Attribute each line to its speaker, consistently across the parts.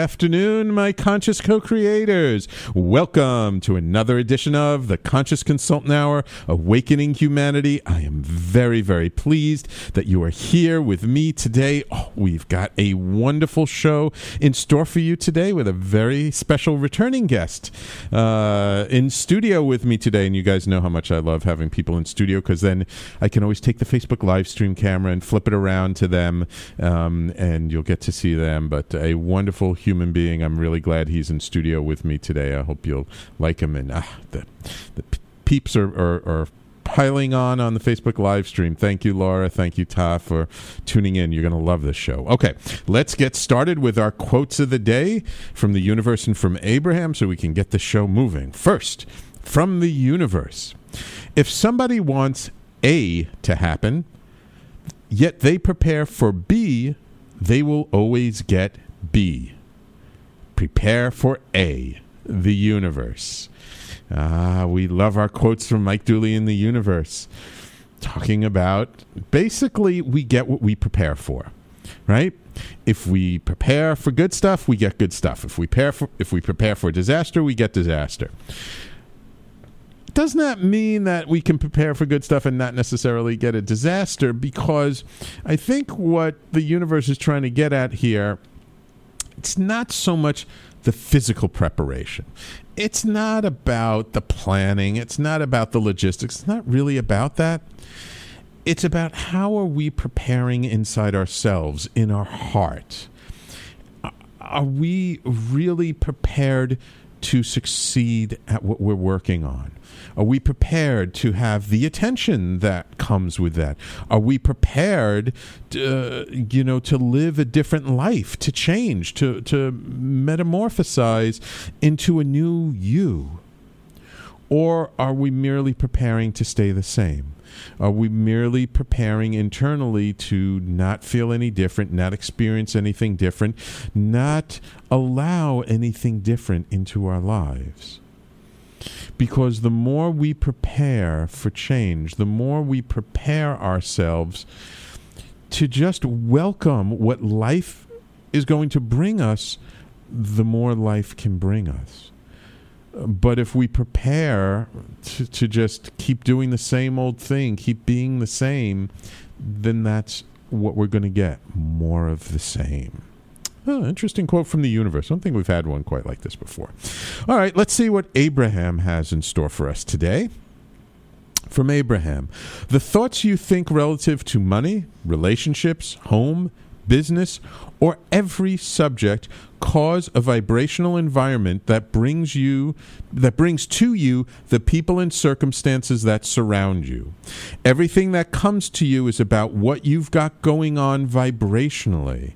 Speaker 1: Afternoon, my conscious co creators. Welcome to another edition of the Conscious Consultant Hour Awakening Humanity. I am very, very pleased that you are here with me today. Oh, we've got a wonderful show in store for you today with a very special returning guest uh, in studio with me today. And you guys know how much I love having people in studio because then I can always take the Facebook live stream camera and flip it around to them, um, and you'll get to see them. But a wonderful human being. I'm really glad he's in studio with me today. I hope you'll like him. And ah, the, the peeps are, are, are piling on on the Facebook live stream. Thank you, Laura. Thank you, Ta, for tuning in. You're going to love this show. Okay, let's get started with our quotes of the day from the universe and from Abraham so we can get the show moving. First, from the universe. If somebody wants A to happen, yet they prepare for B, they will always get B. Prepare for A, the universe. Ah, we love our quotes from Mike Dooley in the universe, talking about basically we get what we prepare for, right? If we prepare for good stuff, we get good stuff. If we prepare for if we prepare for disaster, we get disaster. Doesn't that mean that we can prepare for good stuff and not necessarily get a disaster? Because I think what the universe is trying to get at here, it's not so much the physical preparation. It's not about the planning. It's not about the logistics. It's not really about that. It's about how are we preparing inside ourselves, in our heart? Are we really prepared to succeed at what we're working on? Are we prepared to have the attention that comes with that? Are we prepared, to, uh, you know, to live a different life, to change, to to metamorphosize into a new you? Or are we merely preparing to stay the same? Are we merely preparing internally to not feel any different, not experience anything different, not allow anything different into our lives? Because the more we prepare for change, the more we prepare ourselves to just welcome what life is going to bring us, the more life can bring us. But if we prepare to, to just keep doing the same old thing, keep being the same, then that's what we're going to get more of the same. Oh, interesting quote from the universe. I don't think we've had one quite like this before. All right, let's see what Abraham has in store for us today. From Abraham The thoughts you think relative to money, relationships, home, business, or every subject cause a vibrational environment that brings you that brings to you the people and circumstances that surround you. Everything that comes to you is about what you've got going on vibrationally.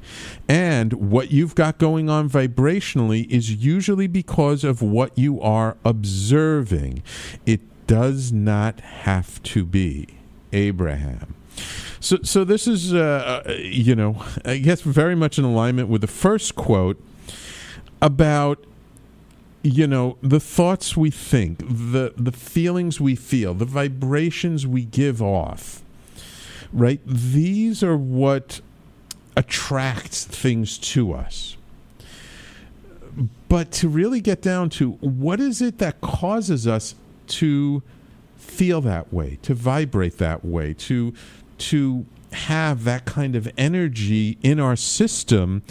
Speaker 1: And what you've got going on vibrationally is usually because of what you are observing. It does not have to be Abraham. So, so this is, uh, uh, you know, I guess very much in alignment with the first quote about, you know, the thoughts we think, the the feelings we feel, the vibrations we give off. Right, these are what attracts things to us. But to really get down to what is it that causes us to feel that way, to vibrate that way, to to have that kind of energy in our system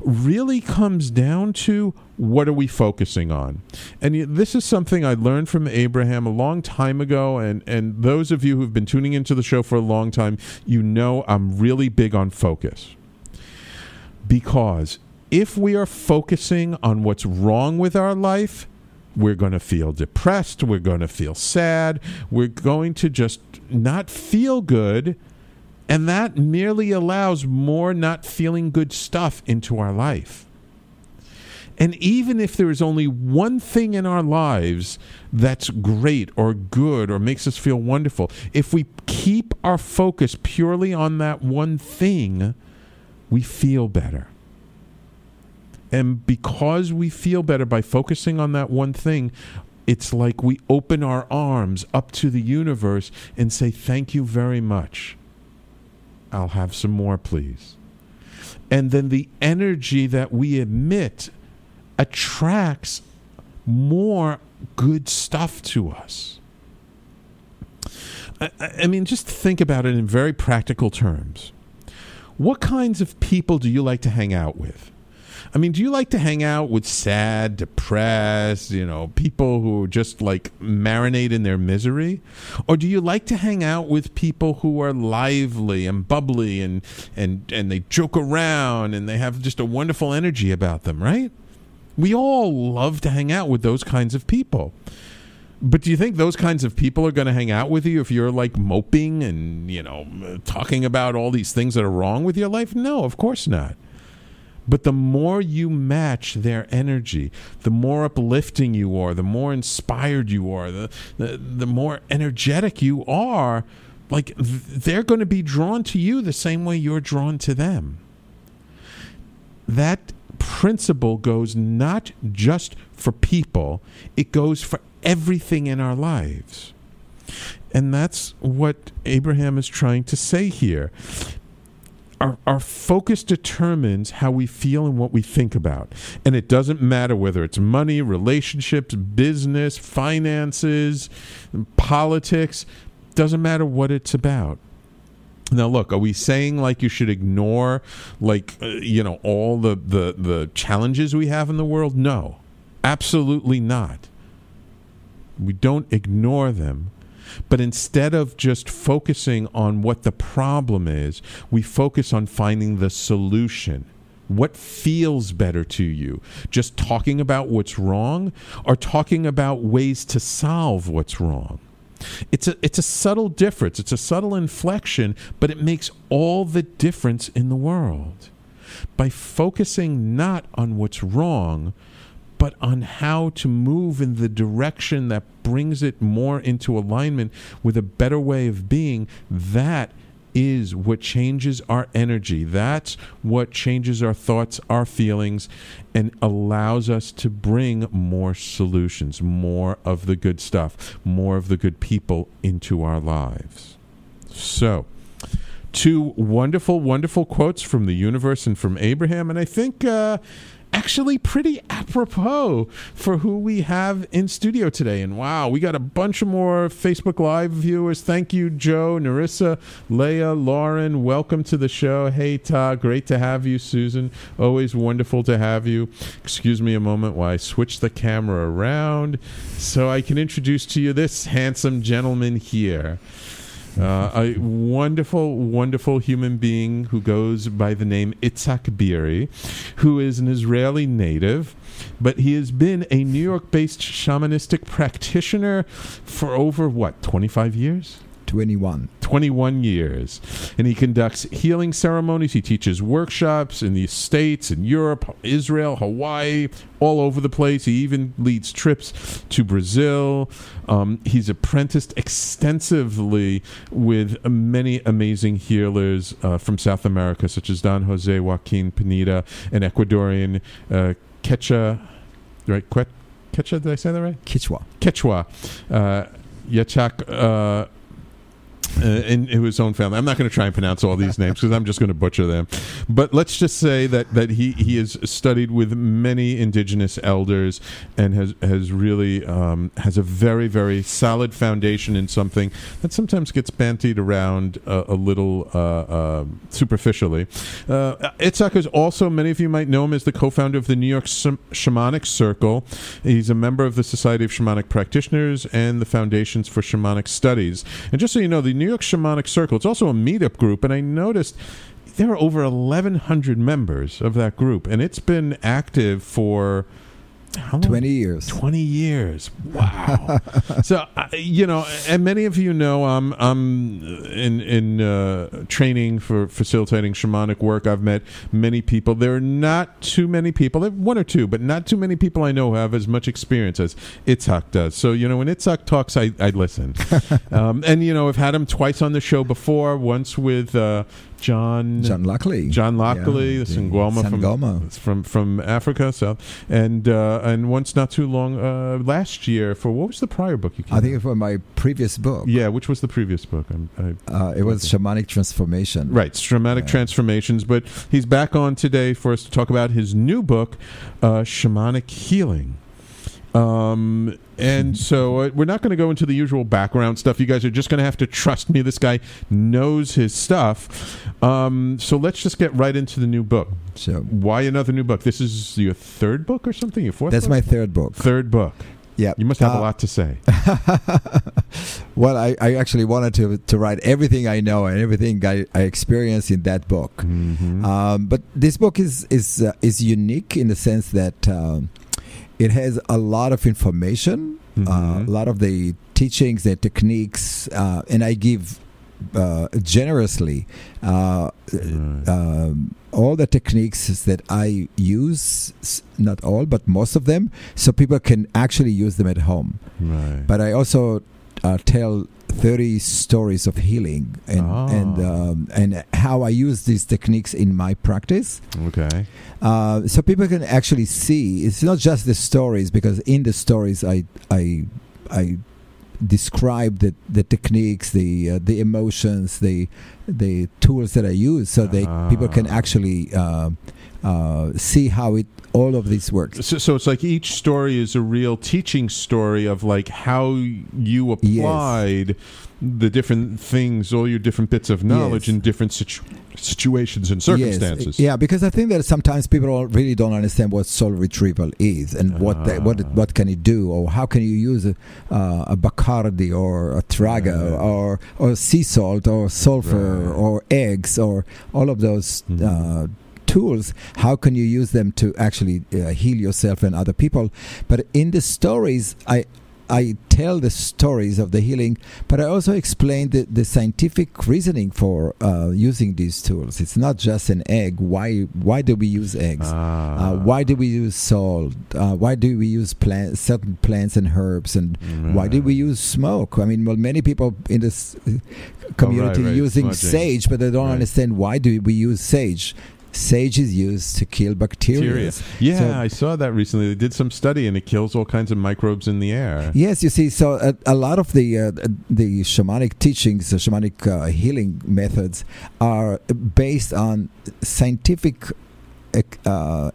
Speaker 1: really comes down to what are we focusing on? And this is something i learned from abraham a long time ago and and those of you who've been tuning into the show for a long time you know i'm really big on focus. Because if we are focusing on what's wrong with our life we're going to feel depressed we're going to feel sad we're going to just not feel good and that merely allows more not feeling good stuff into our life. And even if there is only one thing in our lives that's great or good or makes us feel wonderful, if we keep our focus purely on that one thing, we feel better. And because we feel better by focusing on that one thing, it's like we open our arms up to the universe and say, Thank you very much. I'll have some more, please. and then the energy that we emit attracts more good stuff to us. I, I mean, just think about it in very practical terms. What kinds of people do you like to hang out with? I mean, do you like to hang out with sad, depressed, you know, people who just like marinate in their misery? Or do you like to hang out with people who are lively and bubbly and and and they joke around and they have just a wonderful energy about them, right? We all love to hang out with those kinds of people. But do you think those kinds of people are going to hang out with you if you're like moping and, you know, talking about all these things that are wrong with your life? No, of course not. But the more you match their energy, the more uplifting you are, the more inspired you are, the, the, the more energetic you are, like they're going to be drawn to you the same way you're drawn to them. That principle goes not just for people, it goes for everything in our lives. And that's what Abraham is trying to say here our, our focus determines how we feel and what we think about. And it doesn't matter whether it's money, relationships, business, finances, politics, doesn't matter what it's about. Now, look, are we saying like you should ignore like uh, you know all the, the the challenges we have in the world? No. Absolutely not. We don't ignore them but instead of just focusing on what the problem is, we focus on finding the solution. What feels better to you? Just talking about what's wrong or talking about ways to solve what's wrong? It's a it's a subtle difference. It's a subtle inflection, but it makes all the difference in the world. By focusing not on what's wrong, but on how to move in the direction that brings it more into alignment with a better way of being, that is what changes our energy. That's what changes our thoughts, our feelings, and allows us to bring more solutions, more of the good stuff, more of the good people into our lives. So, two wonderful, wonderful quotes from the universe and from Abraham. And I think. Uh, actually pretty apropos for who we have in studio today. And wow, we got a bunch of more Facebook Live viewers. Thank you, Joe, Narissa, Leah, Lauren. Welcome to the show. Hey, Todd, great to have you, Susan. Always wonderful to have you. Excuse me a moment while I switch the camera around so I can introduce to you this handsome gentleman here. Uh, a wonderful, wonderful human being who goes by the name Itzhak Beery, who is an Israeli native, but he has been a New York based shamanistic practitioner for over, what, 25 years?
Speaker 2: 21.
Speaker 1: 21 years. And he conducts healing ceremonies. He teaches workshops in the States, in Europe, Israel, Hawaii, all over the place. He even leads trips to Brazil. Um, he's apprenticed extensively with many amazing healers uh, from South America, such as Don Jose Joaquin Pineda, an Ecuadorian uh, Quechua, right? Quechua, did I say that right?
Speaker 2: Quechua.
Speaker 1: Quechua. Uh, Yachak. Uh, uh, in, in, his own family. I'm not going to try and pronounce all these names because I'm just going to butcher them. But let's just say that that he he has studied with many indigenous elders and has has really um, has a very very solid foundation in something that sometimes gets bantied around a, little uh, uh, superficially. Uh, Itzhak is also many of you might know him as the co-founder of the New York Shamanic Circle. He's a member of the Society of Shamanic Practitioners and the Foundations for Shamanic Studies. And just so you know, the New York Shamanic Circle. It's also a meetup group, and I noticed there are over 1,100 members of that group, and it's been active for
Speaker 2: 20 years.
Speaker 1: 20 years. Wow. So uh, you know and many of you know i'm i'm in in uh, training for facilitating shamanic work. I've met many people. There are not too many people one or two but not too many people i know have as much experience as itzhak does. So you know when itzhak talks i, I listen. Um, and you know i've had him twice on the show before once with uh, John
Speaker 2: John Lockley.
Speaker 1: John Lockley,
Speaker 2: Yeah,
Speaker 1: the
Speaker 2: the
Speaker 1: Sangoma
Speaker 2: Sangoma.
Speaker 1: from from from Africa, South, and uh, and once not too long uh, last year for what was the prior book you came?
Speaker 2: I think
Speaker 1: out?
Speaker 2: for my previous book,
Speaker 1: yeah, which was the previous book? I'm, I,
Speaker 2: uh, it was Shamanic Transformation.
Speaker 1: Right, shamanic
Speaker 2: Yeah.
Speaker 1: transformations. But he's back on today for us to talk about his new book, uh, Shamanic Healing. Um, and so uh, we're not going to go into the usual background stuff. You guys are just going to have to trust me. This guy knows his stuff. Um, so let's just get right into the new book.
Speaker 2: So
Speaker 1: Why another new book? This is your third book or something? Your fourth?
Speaker 2: that's
Speaker 1: book?
Speaker 2: my third book.
Speaker 1: third book.
Speaker 2: Yeah.
Speaker 1: You must have a
Speaker 2: Uh,
Speaker 1: lot to say.
Speaker 2: well, I, I actually wanted to to write everything I know and everything I, I experienced in that book.
Speaker 1: Mhm.
Speaker 2: Um, but this book is is uh, is unique in the sense that um, it has a lot of information, uh,
Speaker 1: Mhm.
Speaker 2: a lot of the teachings, the techniques, uh, and I give uh, generously uh,
Speaker 1: Right.
Speaker 2: um, all the techniques that I use, not all, but most of them, so people can actually use them at home.
Speaker 1: right.
Speaker 2: But I also uh, tell 30 stories of healing and
Speaker 1: Ah.
Speaker 2: and um, and how I use these techniques in my practice.
Speaker 1: okay.
Speaker 2: Uh, so people can actually see it's not just the stories because in the stories I I I describe the, the techniques, the uh, the emotions, the the tools that I use, so they people can
Speaker 1: Ah.
Speaker 2: actually uh, uh, see how it all of this works.
Speaker 1: So, so it's like each story is a real teaching story of like how you applied the different things, all your different bits of knowledge
Speaker 2: Yes.
Speaker 1: in different situ- situations and circumstances.
Speaker 2: Yes. Yeah, because I think that sometimes people really don't understand what soul retrieval is and what the, what
Speaker 1: Ah.
Speaker 2: what can it do or how can you use a, uh, a Bacardi or a Trago
Speaker 1: Right.
Speaker 2: or or sea salt or sulfur
Speaker 1: Right.
Speaker 2: or eggs or all of those.
Speaker 1: Mhm.
Speaker 2: Uh, tools how can you use them to actually uh, heal yourself and other people but in the stories i I tell the stories of the healing, but I also explain the, the scientific reasoning for uh, using these tools. It's not just an egg. Why why do we use eggs?
Speaker 1: Ah.
Speaker 2: Uh, why do we use salt? Uh, why do we use plant, certain plants and herbs? And why do we use smoke? I mean, well, many people in this community
Speaker 1: right,
Speaker 2: using
Speaker 1: smudging.
Speaker 2: sage, but they don't
Speaker 1: Right.
Speaker 2: understand why do we use sage. Sage is used to kill bacteria.
Speaker 1: Yeah,
Speaker 2: So-
Speaker 1: I saw that recently. They did some study and it kills all kinds of microbes in the air.
Speaker 2: Yes, you see, so a, a lot of the uh, the shamanic teachings, the shamanic uh, healing methods, are based on scientific uh,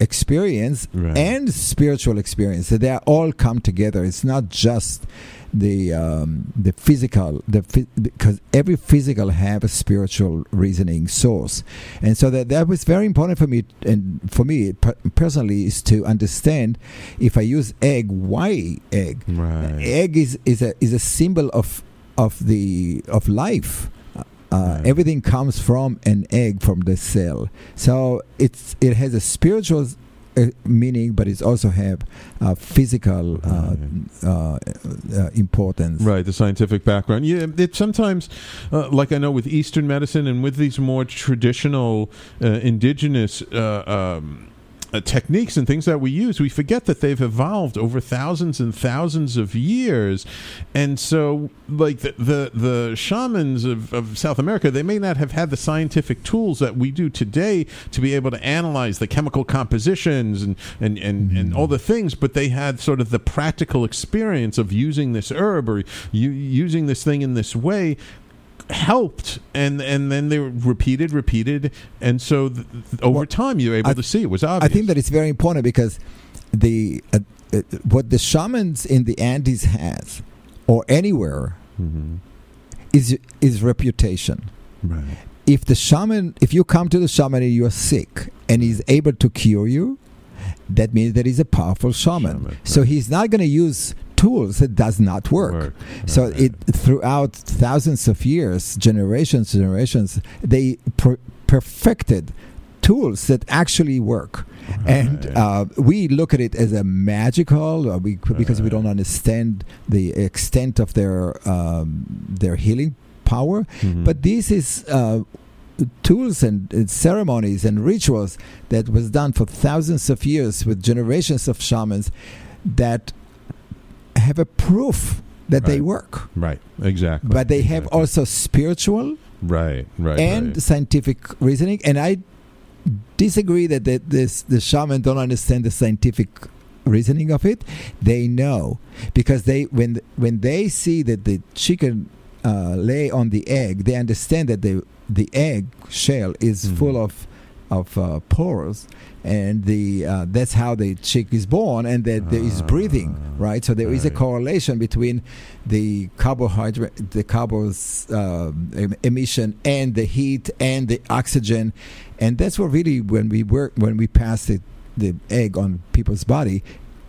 Speaker 2: experience
Speaker 1: Right.
Speaker 2: and spiritual experience. They all come together. It's not just the um, the physical, the phys- because every physical have a spiritual reasoning source, and so that that was very important for me. And for me personally, is to understand if I use egg, why egg?
Speaker 1: Right.
Speaker 2: Egg is, is a is a symbol of of the of life. Uh,
Speaker 1: Right.
Speaker 2: Everything comes from an egg from the cell, so it's it has a spiritual uh, meaning, but it also have uh, physical uh, uh, uh, importance.
Speaker 1: Right, the scientific background. Yeah, it sometimes, uh, like I know with Eastern medicine and with these more traditional uh, indigenous uh, um, uh, techniques and things that we use, we forget that they've evolved over thousands and thousands of years. And so, like the the, the shamans of, of South America, they may not have had the scientific tools that we do today to be able to analyze the chemical compositions and, and, and, and all the things, but they had sort of the practical experience of using this herb or u- using this thing in this way helped and and then they were repeated repeated and so th- over
Speaker 2: Well,
Speaker 1: time you're able
Speaker 2: I-
Speaker 1: to see it was obvious I
Speaker 2: think that it's very important because the uh, uh, what the shamans in the Andes has, or anywhere,
Speaker 1: Mhm.
Speaker 2: is is reputation.
Speaker 1: right
Speaker 2: if the shaman, if you come to the shaman and you're sick and he's able to cure you, that means that he's a powerful shaman.
Speaker 1: Shaman,
Speaker 2: So he's not going to use tools that does not work.
Speaker 1: Work,
Speaker 2: So
Speaker 1: right.
Speaker 2: it throughout thousands of years, generations, generations, they per- perfected tools that actually work. And uh, we look at it as a magical, uh, we, because we don't understand the extent of their um, their healing power.
Speaker 1: Mhm.
Speaker 2: But this is uh, tools and, and ceremonies and rituals that was done for thousands of years with generations of shamans that have a proof that they work.
Speaker 1: right exactly
Speaker 2: But they have
Speaker 1: Exactly.
Speaker 2: also spiritual
Speaker 1: Right, right,
Speaker 2: and
Speaker 1: right.
Speaker 2: scientific reasoning. And I disagree that the, this, the shaman don't understand the scientific reasoning of it. They know because they when when they see that the chicken uh, lay on the egg, they understand that the the egg shell is
Speaker 1: Mhm.
Speaker 2: full of of uh, pores, and the uh, that's how the chick is born, and that there is breathing, right? So there is a correlation between the carbohydrate, the carbons um, em- emission, and the heat and the oxygen, and that's what really when we work when we pass the the egg on people's body.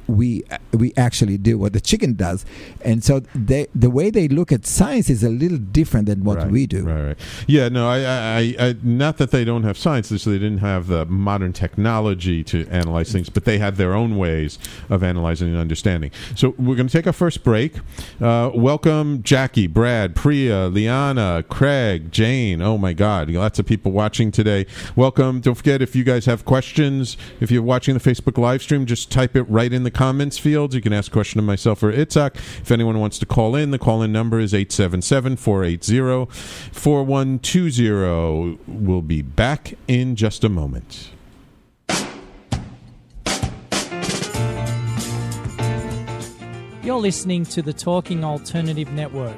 Speaker 2: We we actually do what the chicken does, and so they, the way they look at science is a little different than what
Speaker 1: right,
Speaker 2: we do.
Speaker 1: Right, right. Yeah, no, I, I, I, not that they don't have science, they didn't have the modern technology to analyze things, but they had their own ways of analyzing and understanding. So we're going to take our first break. Uh, welcome, Jackie, Brad, Priya, Liana, Craig, Jane. Oh my God, lots of people watching today. Welcome. Don't forget if you guys have questions, if you're watching the Facebook live stream, just type it right in the comments fields. You can ask a question to myself or Itzhak. If anyone wants to call in, the call in number is 877 480 4120. We'll be back in just a moment.
Speaker 3: You're listening to the Talking Alternative Network.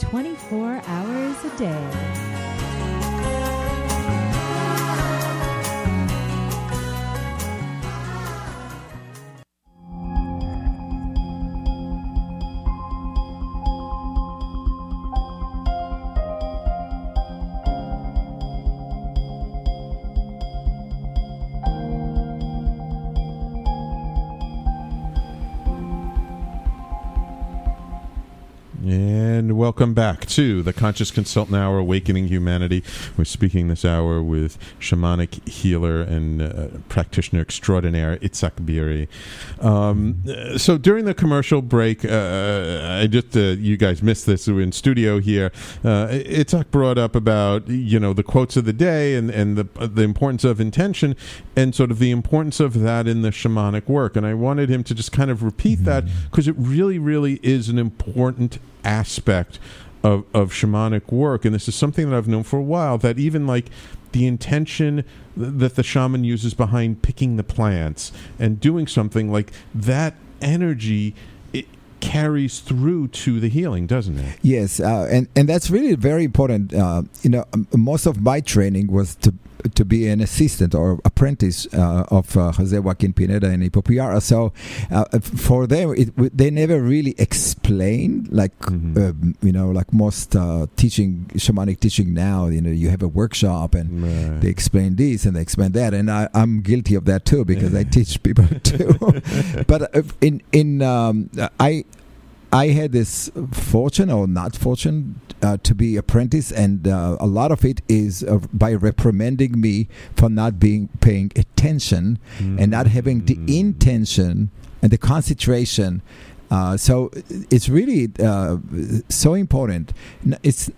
Speaker 4: 24 hours a day.
Speaker 1: Welcome back to the Conscious Consultant Hour, Awakening Humanity. We're speaking this hour with shamanic healer and uh, practitioner extraordinaire Itzhak Beery. Um, uh, so during the commercial break, uh, I just uh, you guys missed this. We're in studio here. Uh, Itzhak brought up about you know the quotes of the day and and the the importance of intention and sort of the importance of that in the shamanic work. And I wanted him to just kind of repeat that because it really, really is an important aspect of, of shamanic work. And this is something that I've known for a while that even like the intention that the shaman uses behind picking the plants and doing something like that energy it carries through to the healing, doesn't it?
Speaker 2: Yes, uh, and and that's really very important. Uh, you know, most of my training was to to be an assistant or apprentice uh, of uh, Jose Joaquin Pineda and Ipupiara. So uh, for them, it, they never really explained like
Speaker 1: Mhm.
Speaker 2: um, you know like most uh, teaching shamanic teaching now. You know, you have a workshop and
Speaker 1: Right.
Speaker 2: they explain this and they explain that, and I, I'm guilty of that too because I teach people too. but uh, in in um, I I had this fortune or not fortune uh, to be apprentice, and uh, a lot of it is uh, by reprimanding me for not being paying attention and not having the
Speaker 1: Mm.
Speaker 2: intention and the concentration. Uh, so it's really uh, so important. It's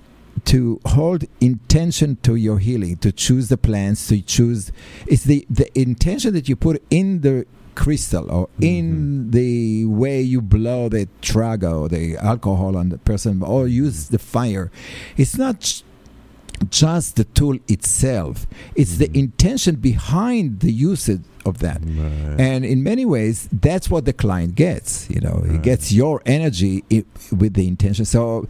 Speaker 2: to hold intention to your healing, to choose the plants, to choose. It's the the intention that you put in the crystal or mm-hmm. in the way you blow the trago or the alcohol on the person or use the fire. It's not. j- just the tool itself it's the mm-hmm. intention behind the usage of that
Speaker 1: Right.
Speaker 2: and in many ways that's what the client gets you know he gets your energy with the intention so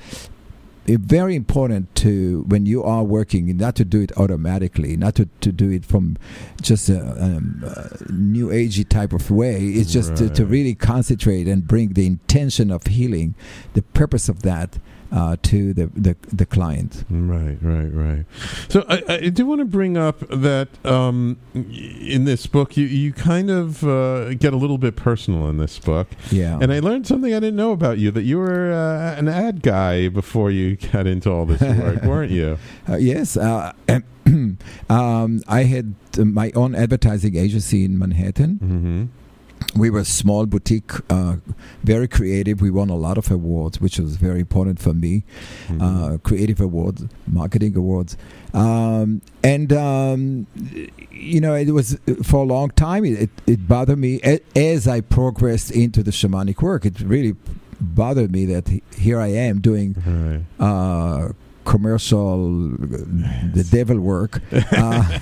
Speaker 2: very important to when you are working not to do it automatically not to, to do it from just a, um, a new agey type of way. It's just to, to really concentrate and bring the intention of healing the purpose of that uh, to the, the the client
Speaker 1: Right, right, right. So I, I do want to bring up that um, in this book, you, you kind of uh, get a little bit personal in this book.
Speaker 2: yeah
Speaker 1: And I learned something I didn't know about you that you were uh, an ad guy before you got into all this work, weren't you?
Speaker 2: Uh, yes, uh, um, I had uh, my own advertising agency in Manhattan.
Speaker 1: Mm-hmm.
Speaker 2: We were a small boutique, uh, very creative. We won a lot of awards, which was very important for me.
Speaker 1: Mm-hmm.
Speaker 2: Uh, creative awards, marketing awards, um, and um, you know it was for a long time. It, it bothered me as I progressed into the shamanic work. It really bothered me that here I am doing
Speaker 1: right.
Speaker 2: uh, commercial, the devil work, uh,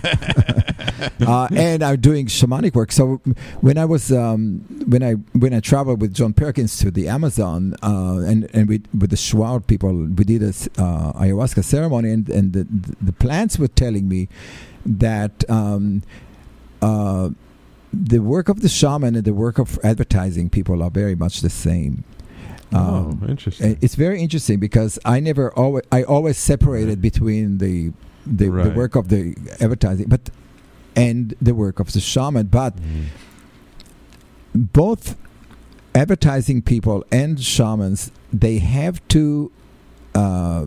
Speaker 2: uh, and I'm doing shamanic work. So when I was um, when I when I traveled with John Perkins to the Amazon uh, and and with with the Shuar people, we did a uh, ayahuasca ceremony, and and the the plants were telling me that. Um, uh, the work of the shaman and the work of advertising people are very much the same. Um,
Speaker 1: oh, interesting.
Speaker 2: uh, It's very interesting because I never always I always separated between the the, the work of the advertising, but and the work of the shaman. But
Speaker 1: Mhm.
Speaker 2: both advertising people and shamans they have to uh,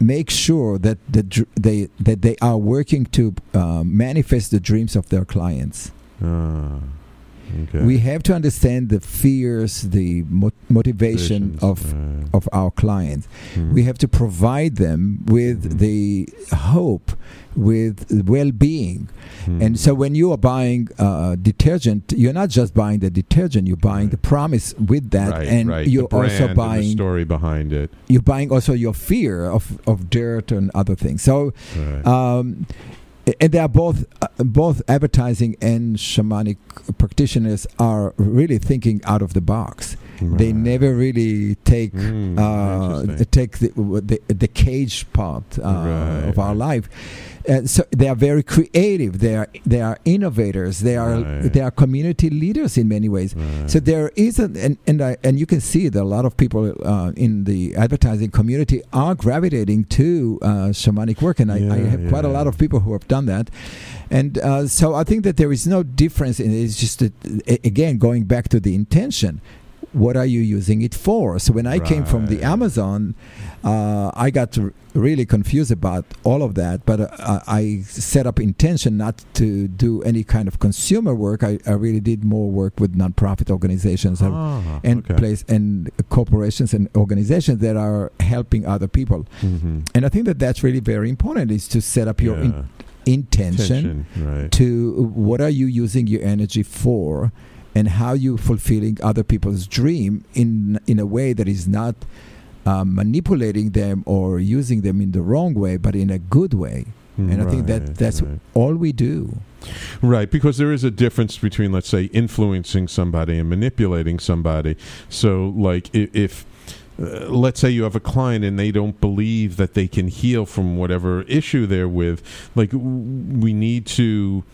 Speaker 2: make sure that the dr- they that they are working to uh, manifest the dreams of their clients.
Speaker 1: Ah, okay.
Speaker 2: We have to understand the fears, the mo- motivation
Speaker 1: Visions,
Speaker 2: of
Speaker 1: right.
Speaker 2: of our clients.
Speaker 1: Mhm.
Speaker 2: We have to provide them with
Speaker 1: Mhm.
Speaker 2: the hope, with well-being.
Speaker 1: Mhm.
Speaker 2: And so, when you are buying uh, detergent, you're not just buying the detergent; you're buying
Speaker 1: Right.
Speaker 2: the promise with that,
Speaker 1: right,
Speaker 2: and you're
Speaker 1: brand
Speaker 2: also
Speaker 1: and the
Speaker 2: buying
Speaker 1: story behind it.
Speaker 2: you're buying also your fear of of dirt and other things. So. Um, and they are both uh, both advertising and shamanic practitioners are really thinking out of the box. They never really take
Speaker 1: Mm,
Speaker 2: uh, take the, the the cage part uh,
Speaker 1: Right,
Speaker 2: of our
Speaker 1: right.
Speaker 2: life. And so they are very creative. They are they are innovators. They are
Speaker 1: Right.
Speaker 2: they are community leaders in many ways.
Speaker 1: Right.
Speaker 2: So there is an, and and I, and you can see that a lot of people uh, in the advertising community are gravitating to uh, shamanic work, and I, I
Speaker 1: Yeah,
Speaker 2: have quite a lot of people who have done that, and uh, so I think that there is no difference in it. It's just that again going back to the intention. What are you using it for? So when I came from the Amazon, uh, I got really confused about all of that. But uh, I set up intention not to do any kind of consumer work. I, I really did more work with nonprofit organizations and,
Speaker 1: Ah,
Speaker 2: and
Speaker 1: okay.
Speaker 2: place and corporations and organizations that are helping other people.
Speaker 1: Mhm.
Speaker 2: And I think that that's really very important. Is to set up your in-
Speaker 1: Yeah.
Speaker 2: intention
Speaker 1: right.
Speaker 2: to what are you using your energy for and how you fulfilling other people's dream in in a way that is not um, manipulating them or using them in the wrong way but in a good way and I think that that's
Speaker 1: right.
Speaker 2: all we do
Speaker 1: Right, because there is a difference between, let's say, influencing somebody and manipulating somebody. So, like, i- if, uh, let's say you have a client and they don't believe that they can heal from whatever issue they're with, like, w- we need to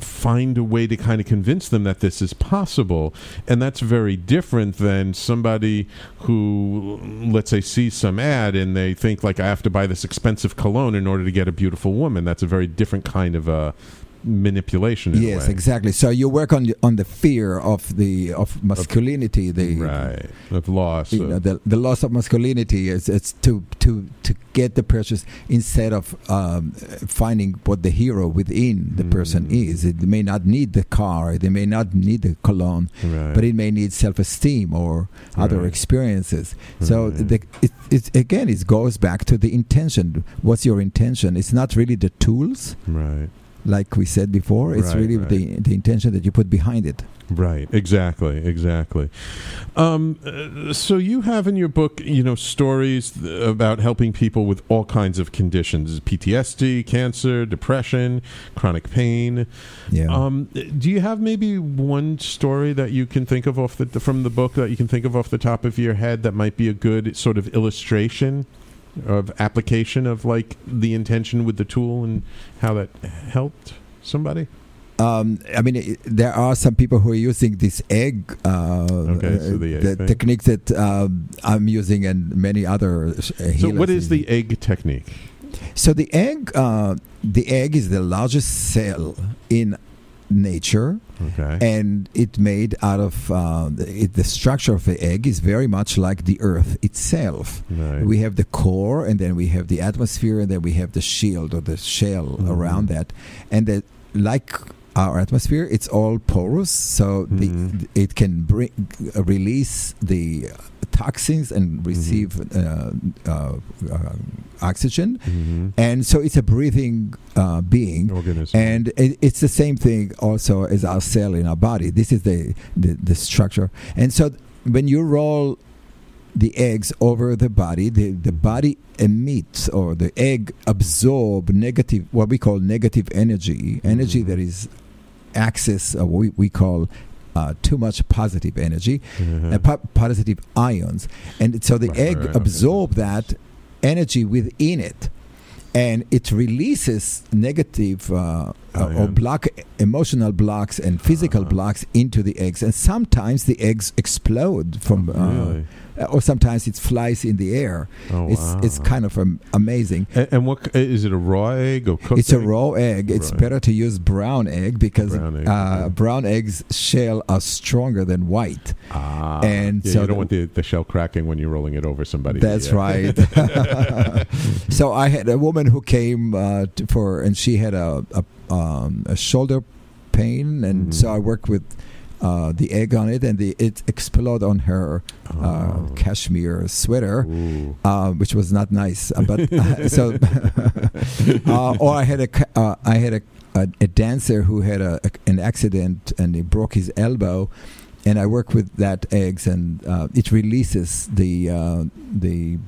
Speaker 1: find a way to kind of convince them that this is possible. And that's very different than somebody who let's say sees some ad and they think like i have to buy this expensive cologne in order to get a beautiful woman. That's a very different kind of uh, manipulation
Speaker 2: yes exactly so you work on the, on the fear of the of masculinity the
Speaker 1: right of loss
Speaker 2: you
Speaker 1: of-
Speaker 2: know, the, the loss of masculinity is it's to to to get the purchase instead of um, finding what the hero within the person
Speaker 1: Mm.
Speaker 2: is. It may not need the car, they may not need the cologne,
Speaker 1: right.
Speaker 2: but it may need self-esteem or other
Speaker 1: Right.
Speaker 2: experiences. So
Speaker 1: Right.
Speaker 2: the, it, it again, it goes back to the intention. What's your intention? It's not really the tools,
Speaker 1: right
Speaker 2: like we said before. It's
Speaker 1: Right,
Speaker 2: really
Speaker 1: right.
Speaker 2: the the intention that you put behind it.
Speaker 1: Right, exactly, exactly. Um, uh, so you have in your book, you know, stories th- about helping people with all kinds of conditions: PTSD, cancer, depression, chronic pain.
Speaker 2: Yeah.
Speaker 1: Um, do you have maybe one story that you can think of off the from the book that you can think of off the top of your head that might be a good sort of illustration of application of like the intention with the tool and how that helped somebody?
Speaker 2: Um, I mean, it, there are some people who are using this egg, uh,
Speaker 1: Okay, so the egg thing.
Speaker 2: technique that um, I'm using and many other. Uh,
Speaker 1: So, what is the egg technique?
Speaker 2: So the egg, uh, the egg is the largest cell in nature,
Speaker 1: Okay.
Speaker 2: and it made out of uh, it, the structure of the egg is very much like the Earth itself.
Speaker 1: Right.
Speaker 2: We have the core, and then we have the atmosphere, and then we have the shield or the shell
Speaker 1: Mhm.
Speaker 2: around that, and that like our atmosphere, it's all porous, so
Speaker 1: Mhm.
Speaker 2: the, it can bring release the toxins and receive uh, uh, uh, oxygen,
Speaker 1: Mhm.
Speaker 2: and so it's a breathing uh, being.
Speaker 1: organism.
Speaker 2: And it, it's the same thing also as our cell in our body. This is the, the, the structure. And so th- when you roll the eggs over the body, the, the body emits or the egg absorb negative, what we call negative energy, energy
Speaker 1: Mhm.
Speaker 2: that is excess, uh, what we, we call uh, too much positive energy,
Speaker 1: Uh-huh.
Speaker 2: uh, po- positive ions. And so the
Speaker 1: Right,
Speaker 2: egg
Speaker 1: right, okay.
Speaker 2: absorb that energy within it. And it releases negative uh, uh, or block emotional blocks and physical
Speaker 1: Ah.
Speaker 2: blocks into the eggs, and sometimes the eggs explode from, uh,
Speaker 1: really?
Speaker 2: Or sometimes it flies in the air.
Speaker 1: Oh,
Speaker 2: it's
Speaker 1: wow.
Speaker 2: it's kind of um, amazing.
Speaker 1: And, and what is it? A raw egg or cooked?
Speaker 2: It's a raw egg. It's
Speaker 1: Right.
Speaker 2: better to use brown egg because
Speaker 1: Brown egg,
Speaker 2: uh,
Speaker 1: okay.
Speaker 2: brown eggs shell are stronger than white.
Speaker 1: Ah,
Speaker 2: and
Speaker 1: yeah,
Speaker 2: so
Speaker 1: you don't want the, the shell cracking when you're rolling it over somebody.
Speaker 2: That's
Speaker 1: yeah.
Speaker 2: right. so I had a woman who came uh, to, for, and she had a a, um, a shoulder pain, and
Speaker 1: Mhm.
Speaker 2: so I worked with uh, the egg on it, and the it exploded on her uh,
Speaker 1: Oh.
Speaker 2: cashmere sweater. Uh, which was not nice, Uh, but uh, so, uh, or I had a uh, I had a, a, a dancer who had a, a- an accident and he broke his elbow, and I work with that eggs and uh, it releases the uh, the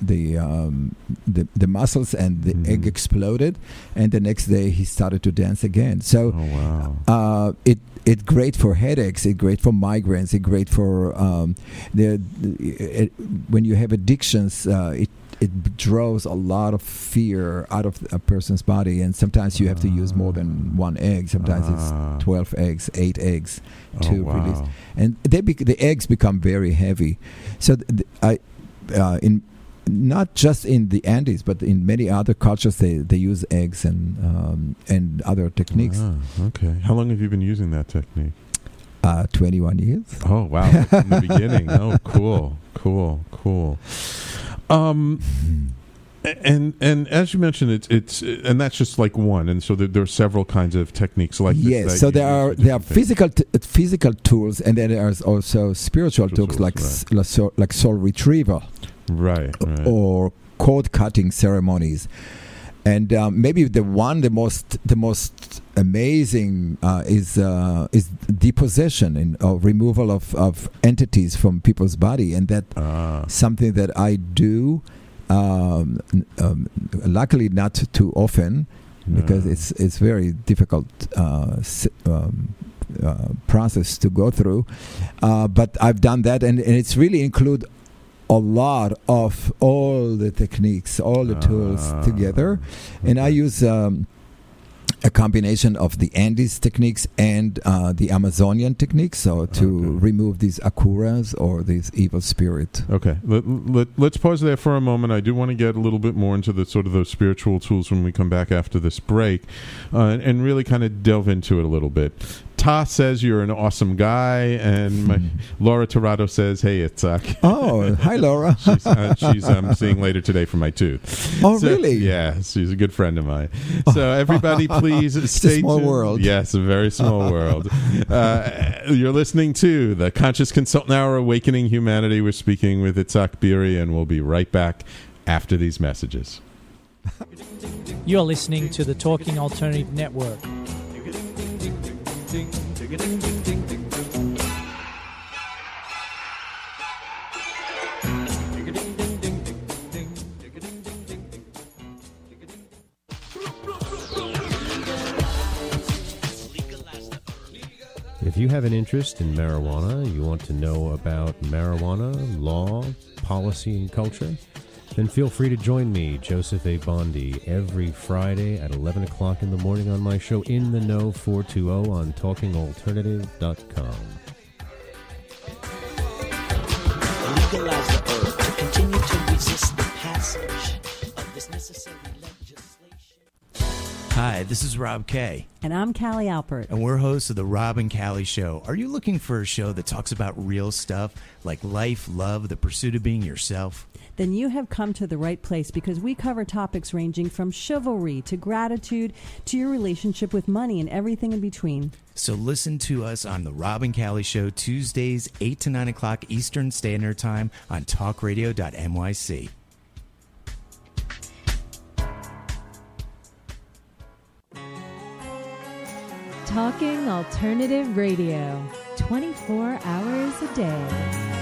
Speaker 2: the, um, the the muscles and the egg
Speaker 1: Mhm.
Speaker 2: exploded, and the next day he started to dance again. So
Speaker 1: Oh wow.
Speaker 2: uh, it it great for headaches. It's great for migraines. It's great for um, the, it, when you have addictions. Uh, it it draws a lot of fear out of a person's body, and sometimes you have to use more than one egg. Sometimes
Speaker 1: Ah.
Speaker 2: it's twelve eggs, eight eggs,
Speaker 1: Oh,
Speaker 2: to
Speaker 1: wow.
Speaker 2: release. and they bec- the eggs become very heavy. So th- I uh, in not just in the Andes, but in many other cultures, they, they use eggs and um, and other techniques.
Speaker 1: Ah, okay. How long have you been using that technique?
Speaker 2: Uh, Twenty one years.
Speaker 1: Oh wow, from the beginning. Oh, cool, cool, cool. Um, and and as you mentioned, it's it's and that's just like one, and so there, there are several kinds of techniques like this
Speaker 2: yes, so there are there are
Speaker 1: things.
Speaker 2: physical t- physical tools, and then there are also spiritual
Speaker 1: Spiritual
Speaker 2: tools
Speaker 1: tools,
Speaker 2: like s- like soul retrieval
Speaker 1: right, right.
Speaker 2: or cord cutting ceremonies. And um, maybe the one, the most, the most amazing uh, is uh, is depossession and or removal of, of entities from people's body, and that
Speaker 1: Ah,
Speaker 2: something that I do. Um, um, luckily, not too often, because
Speaker 1: ah.
Speaker 2: it's it's very difficult uh, um, uh, process to go through. Uh, but I've done that, and, and it's really include a lot of all the techniques, all the tools
Speaker 1: Ah,
Speaker 2: together, and I use. Um, a combination of the Andes techniques and uh, the Amazonian techniques, so to
Speaker 1: Okay.
Speaker 2: remove these akuras or these evil spirit.
Speaker 1: Okay, let, let, let's pause there for a moment. I do want to get a little bit more into the sort of those spiritual tools when we come back after this break, uh, and, and really kind of delve into it a little bit. Ta says you're an awesome guy, and my, Laura Torado says, "Hey, it's uh,
Speaker 2: Oh, hi, Laura.
Speaker 1: she's, uh, she's um, seeing later today for my tooth."
Speaker 2: Oh,
Speaker 1: So-
Speaker 2: really?
Speaker 1: Yeah, she's a good friend of mine. So everybody, please
Speaker 2: a
Speaker 1: stay
Speaker 2: small
Speaker 1: tuned.
Speaker 2: world.
Speaker 1: Yes, a very small world. Uh, you're listening to the Conscious Consultant Hour, Awakening Humanity. We're speaking with Itzhak Beery, and we'll be right back after these messages.
Speaker 3: You're listening to the Talking Alternative Network.
Speaker 5: If you have an interest in marijuana, you want to know about marijuana, law, policy, and culture, then feel free to join me, Joseph A. Bondi, every Friday at 11 o'clock in the morning on my show In the Know 420 on TalkingAlternative.com.
Speaker 6: legalize the herb to continue to resist the passage of this necessary legislation.
Speaker 7: Hi, this is Rob Kay,
Speaker 8: And I'm Callie Alpert.
Speaker 7: and we're hosts of The Rob and Callie Show. Are you looking for a show that talks about real stuff like life, love, the pursuit of being yourself?
Speaker 8: Then you have come to the right place because we cover topics ranging from chivalry to gratitude to your relationship with money and everything in between.
Speaker 7: So listen to us on The Rob and Callie Show Tuesdays, 8 to 9 o'clock Eastern Standard Time on talkradio.nyc.
Speaker 4: Talking Alternative Radio. 24 hours a day.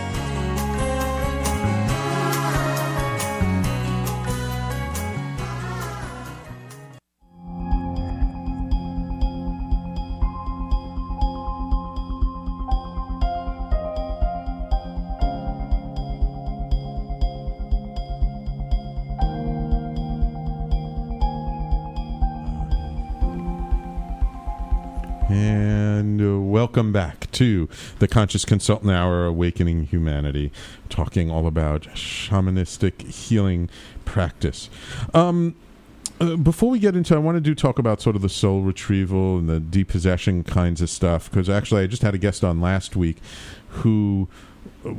Speaker 1: Welcome back to the Conscious Consultant Hour Awakening Humanity, talking all about shamanistic healing practice. Um, uh, before we get into, I want to do talk about sort of the soul retrieval and the depossession kinds of stuff because actually I just had a guest on last week who uh,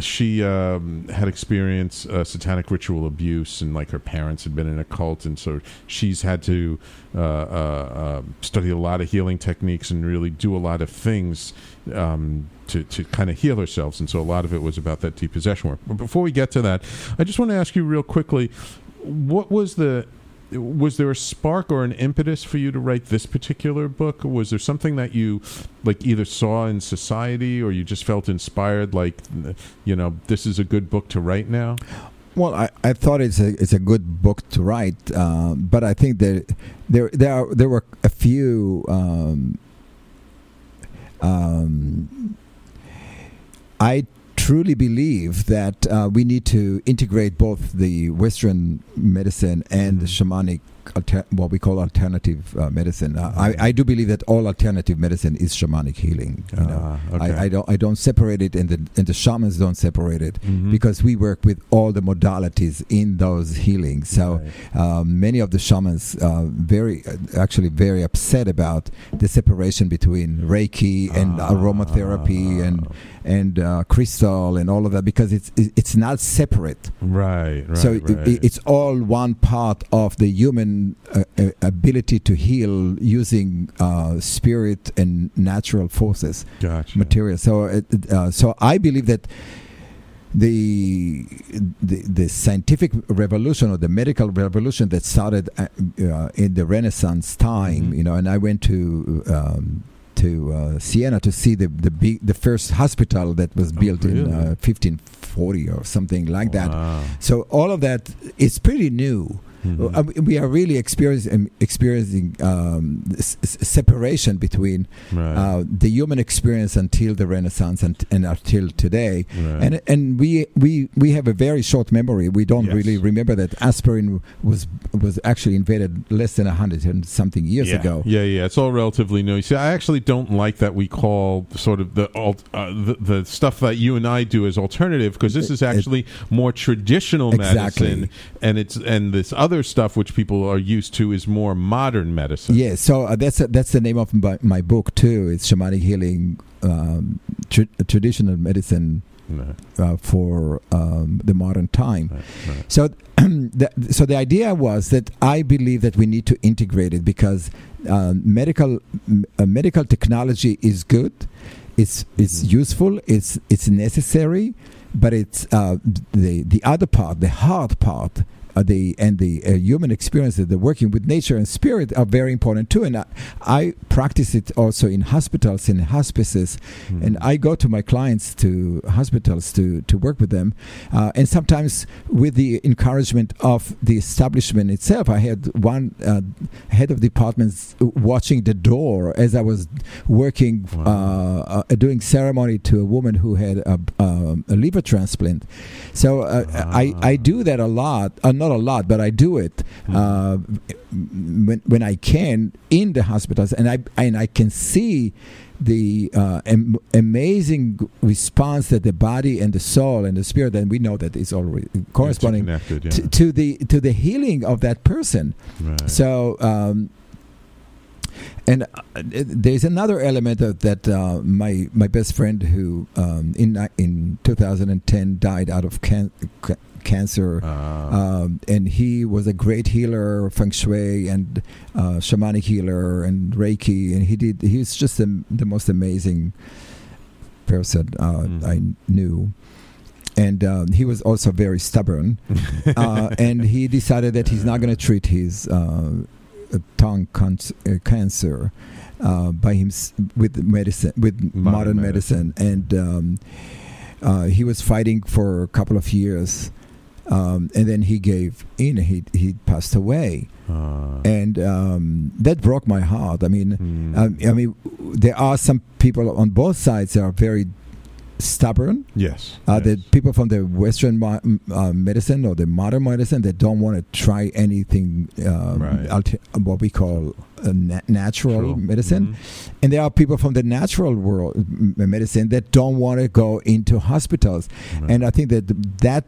Speaker 1: she um, had experienced uh, satanic ritual abuse and like her parents had been in a cult and so she's had to uh, uh, uh, study a lot of healing techniques and really do a lot of things um, to, to kind of heal herself and so a lot of it was about that depossession work. But before we get to that i just want to ask you real quickly what was the was there a spark or an impetus for you to write this particular book was there something that you like either saw in society or you just felt inspired like you know this is a good book to write now
Speaker 2: Well, I, I thought it's a it's a good book to write, um, but I think that there there are, there were a few. Um, um, I truly believe that uh, we need to integrate both the Western medicine and the shamanic, alter- what we call alternative uh, medicine. Uh, I, I do believe that all alternative medicine is shamanic healing. You know,
Speaker 1: Ah, okay.
Speaker 2: I, I don't I don't separate it, and the and the shamans don't separate it
Speaker 1: Mhm.
Speaker 2: because we work with all the modalities in those healings. So um, many of the shamans uh, very uh, actually very upset about the separation between Reiki and
Speaker 1: Ah.
Speaker 2: aromatherapy and and uh, crystal and all of that because it's it's not separate.
Speaker 1: right right
Speaker 2: so
Speaker 1: right.
Speaker 2: it, it's all one part of the human uh, uh, ability to heal using uh, spirit and natural forces
Speaker 1: gotcha
Speaker 2: material. So, it, it, uh, so I believe that the, the the scientific revolution or the medical revolution that started uh, uh, in the Renaissance time,
Speaker 1: Mhm.
Speaker 2: you know, and I went to. Um, to uh, Siena to see the the big, the first hospital that was
Speaker 1: Oh,
Speaker 2: built in uh, 1540 or something like that. So all of that is pretty new.
Speaker 1: Mhm.
Speaker 2: Uh, we- are really experiencing experiencing um, s- separation between
Speaker 1: right
Speaker 2: uh, the human experience until the Renaissance and, and until today.
Speaker 1: right.
Speaker 2: And and we, we we have a very short memory. We don't
Speaker 1: Yes.
Speaker 2: really remember that aspirin was was actually invented less than a hundred and something years
Speaker 1: yeah.
Speaker 2: ago.
Speaker 1: Yeah, yeah, it's all relatively new. See, I actually don't like that we call sort of the alt, uh, the, the stuff that you and I do as alternative because this is
Speaker 2: It-
Speaker 1: actually more traditional
Speaker 2: Exactly.
Speaker 1: medicine, and it's and this other stuff which people are used to is more modern medicine.
Speaker 2: Yeah, so uh, that's that's the name of my, my book too. It's shamanic healing, um, tr- traditional medicine
Speaker 1: No,
Speaker 2: uh, for um, the modern time.
Speaker 1: right, right.
Speaker 2: So, the, so the idea was that I believe that we need to integrate it because uh, medical m- uh, medical technology is good, it's it's
Speaker 1: Mhm.
Speaker 2: useful, it's it's necessary, but it's uh, the the other part, the hard part. Uh, the and the uh, human experience that the working with nature and spirit are very important too. And I, I practice it also in hospitals, in hospices,
Speaker 1: Hmm.
Speaker 2: and I go to my clients to hospitals to to work with them, uh, and sometimes with the encouragement of the establishment itself. I had one uh, head of departments watching the door as I was working, uh, uh, doing ceremony to a woman who had a, um, a liver transplant. So uh, I I do that a lot, uh, not a lot, but I do it uh, when when I can in the hospitals, and I and I can see the uh, am- amazing response that the body and the soul and the spirit, and we know that it's all corresponding
Speaker 1: yeah.
Speaker 2: to, to the to the healing of that person.
Speaker 1: Right.
Speaker 2: So. Um, and uh, there's another element of that uh, my my best friend who um, in in 2010 died out of can- ca- cancer,
Speaker 1: Ah.
Speaker 2: um, and he was a great healer, feng shui and uh, shamanic healer and Reiki, and he did. He was just the the most amazing person uh,
Speaker 1: Mm.
Speaker 2: I knew. And um, he was also very stubborn, uh, and he decided that he's not going to treat his uh, uh, tongue con- uh, cancer uh, by him with medicine, with modern,
Speaker 1: Modern
Speaker 2: medicine, and um, uh, he was fighting for a couple of years, um, and then he gave in. He he passed away,
Speaker 1: Ah.
Speaker 2: and um, that broke my heart. I mean, um, I mean, there are some people on both sides that are very stubborn.
Speaker 1: yes.
Speaker 2: Uh,
Speaker 1: yes.
Speaker 2: The people from the Western mo- uh, medicine or the modern medicine that don't want to try anything, um,
Speaker 1: Right.
Speaker 2: alter- what we call uh, na- natural
Speaker 1: True.
Speaker 2: medicine,
Speaker 1: Mhm.
Speaker 2: and there are people from the natural world m- medicine that don't want to go into hospitals.
Speaker 1: Right.
Speaker 2: And I think that that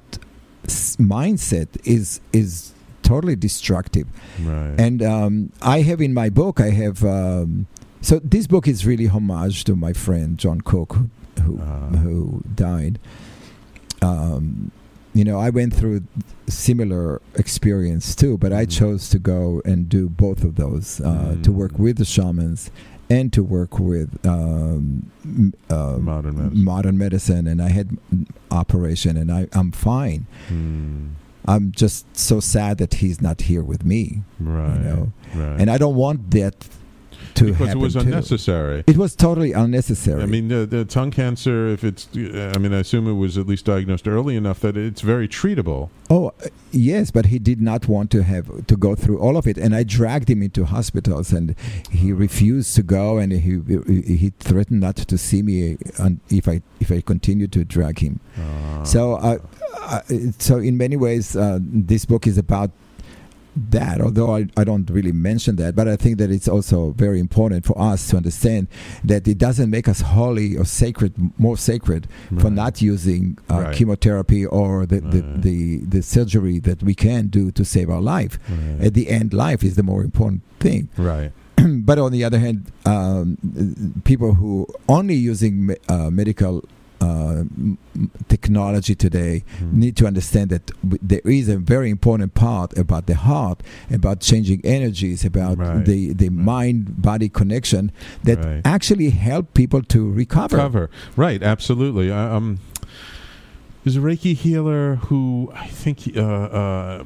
Speaker 2: s- mindset is is totally destructive.
Speaker 1: right.
Speaker 2: And um, I have in my book, I have. Um, so this book is really homage to my friend John Cook, who who,
Speaker 1: Ah.
Speaker 2: who died. Um, you know, I went through similar experience too, but I
Speaker 1: Mhm.
Speaker 2: chose to go and do both of those uh, to work
Speaker 1: Mm.
Speaker 2: with the shamans and to work with um, uh,
Speaker 1: Modern medicine.
Speaker 2: modern medicine. And I had operation, and I, I'm fine.
Speaker 1: Hmm.
Speaker 2: I'm just so sad that he's not here with me,
Speaker 1: Right.
Speaker 2: you know.
Speaker 1: Right.
Speaker 2: And I don't want that
Speaker 1: because it was
Speaker 2: too.
Speaker 1: unnecessary.
Speaker 2: It was totally unnecessary.
Speaker 1: I mean, the, the tongue cancer, if it's, I mean, I assume it was at least diagnosed early enough that it's very treatable.
Speaker 2: Oh uh, yes, but he did not want to have to go through all of it, and I dragged him into hospitals, and he refused to go, and he he threatened not to see me un- if I if I continued to drag him.
Speaker 1: Uh,
Speaker 2: So, uh, uh, so in many ways, uh, this book is about that. Although I, I don't really mention that, but I think that it's also very important for us to understand that it doesn't make us holy or sacred, more sacred for not using uh,
Speaker 1: Right.
Speaker 2: chemotherapy or the, the,
Speaker 1: Right.
Speaker 2: the, the surgery that we can do to save our life.
Speaker 1: right.
Speaker 2: At the end, life is the more important thing.
Speaker 1: right.
Speaker 2: but on the other hand, um, people who only using me- uh, medical uh, technology today
Speaker 1: Hmm.
Speaker 2: need to understand that w- there is a very important part about the heart, about changing energies, about
Speaker 1: Right.
Speaker 2: the, the mind body connection that
Speaker 1: Right.
Speaker 2: actually help people to recover.
Speaker 1: Cover. Right. Absolutely. I, um, there's a Reiki healer who I think uh, uh,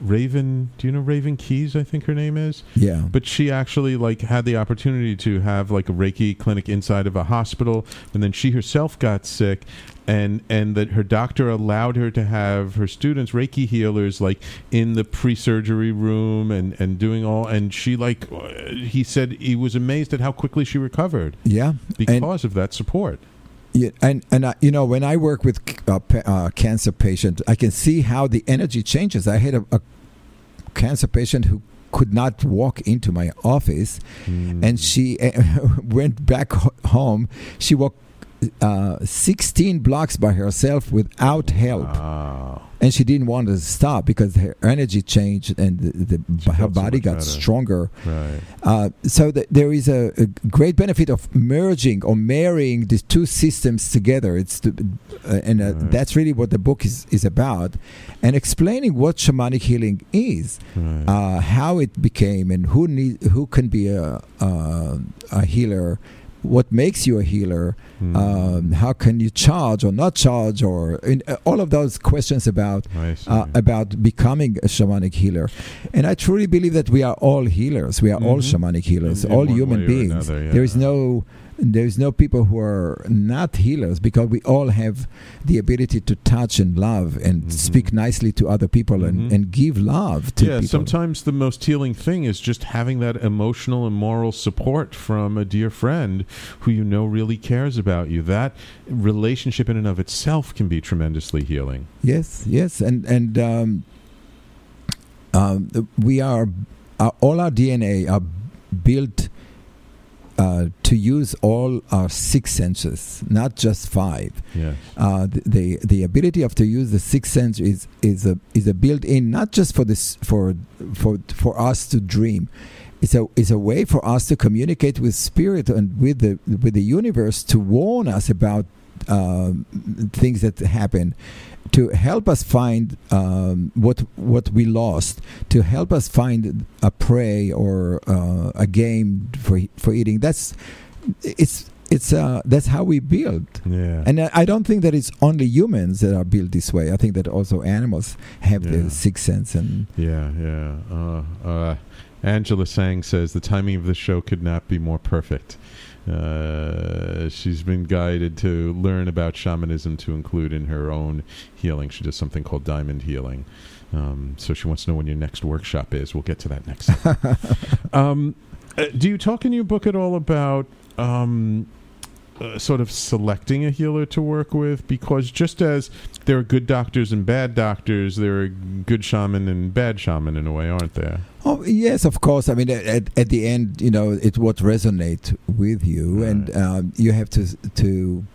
Speaker 1: Raven. Do you know Raven Keyes? I think her name is.
Speaker 2: Yeah.
Speaker 1: But she actually like had the opportunity to have like a Reiki clinic inside of a hospital, and then she herself got sick, and and that her doctor allowed her to have her students Reiki healers like in the pre-surgery room and and doing all, and she like uh, he said he was amazed at how quickly she recovered
Speaker 2: Yeah.
Speaker 1: because of that support.
Speaker 2: Yeah, and and you know when I work with uh, uh, cancer patients, I can see how the energy changes. I had a, a cancer patient who could not walk into my office,
Speaker 1: Hmm.
Speaker 2: and she uh, went back ho- home. She walked uh, 16 blocks by herself without help,
Speaker 1: Wow.
Speaker 2: and she didn't want to stop because her energy changed and the, the, her
Speaker 1: felt so
Speaker 2: body got
Speaker 1: better.
Speaker 2: stronger.
Speaker 1: Right.
Speaker 2: Uh, so th- there is a, a great benefit of merging or marrying these two systems together. It's uh, and uh,
Speaker 1: Right.
Speaker 2: that's really what the book is, is about, and explaining what shamanic healing is,
Speaker 1: Right.
Speaker 2: uh, how it became, and who need who can be a a, a healer what makes you a healer?
Speaker 1: Hmm.
Speaker 2: Um, how can you charge or not charge, or in, uh, all of those questions about uh, about becoming a shamanic healer. And I truly believe that we are all healers. We are all
Speaker 1: Mhm.
Speaker 2: shamanic healers,
Speaker 1: In-
Speaker 2: all human beings.
Speaker 1: another, yeah.
Speaker 2: There is no there is no people who are not healers because we all have the ability to touch and love and
Speaker 1: Mhm.
Speaker 2: speak nicely to other people and, and give love to
Speaker 1: yeah,
Speaker 2: people.
Speaker 1: sometimes the most healing thing is just having that emotional and moral support from a dear friend who you know really cares about you. That relationship in and of itself can be tremendously healing.
Speaker 2: Yes, yes, and and um, um, we are uh, all our DNA are built uh, to use all our six senses, not just five.
Speaker 1: Yeah.
Speaker 2: Uh, the, the ability of to use the sixth sense is is a is a built in not just for this for for for us to dream. It's a it's a way for us to communicate with spirit and with the with the universe to warn us about um, things that happen, to help us find um, what what we lost, to help us find a prey or uh, a game for for eating. That's it's it's uh, that's how we build.
Speaker 1: Yeah.
Speaker 2: And I I don't think that it's only humans that are built this way. I think that also animals have
Speaker 1: Yeah.
Speaker 2: the sixth sense and
Speaker 1: Yeah, yeah. Uh, uh, Angela Sang says the timing of the show could not be more perfect. Uh, she's been guided to learn about shamanism to include in her own healing. She does something called diamond healing. Um, so she wants to know when your next workshop is. We'll get to that next. um, uh, do you talk in your book at all about um, uh, sort of selecting a healer to work with? Because just as there are good doctors and bad doctors, there are good shaman and bad shaman in a way, aren't there?
Speaker 2: Oh yes, of course. I mean, at, at the end, you know, it what resonate with you, and um, you have to to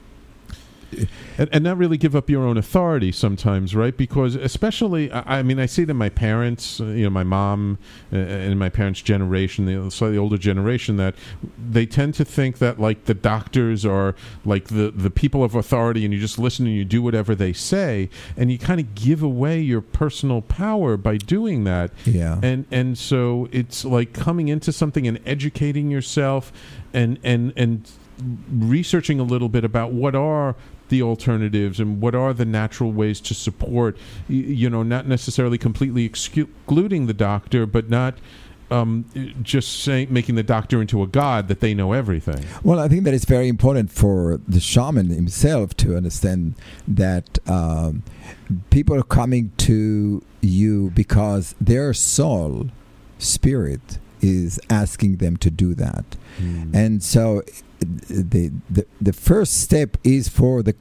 Speaker 1: and, and not really give up your own authority sometimes, right? Because especially, I, I mean, I see that my parents, uh, you know, my mom uh, and my parents' generation, the slightly older generation, that they tend to think that like the doctors are like the the people of authority, and you just listen and you do whatever they say, and you kind of give away your personal power by doing that.
Speaker 2: Yeah.
Speaker 1: And and so it's like coming into something and educating yourself, and and and researching a little bit about what are the alternatives and what are the natural ways to support you know not necessarily completely excluding the doctor but not um, just saying making the doctor into a god that they know everything?
Speaker 2: Well, I think that it's very important for the shaman himself to understand that um, people are coming to you because their soul, spirit, is asking them to do that. And so the, the, the first step is for the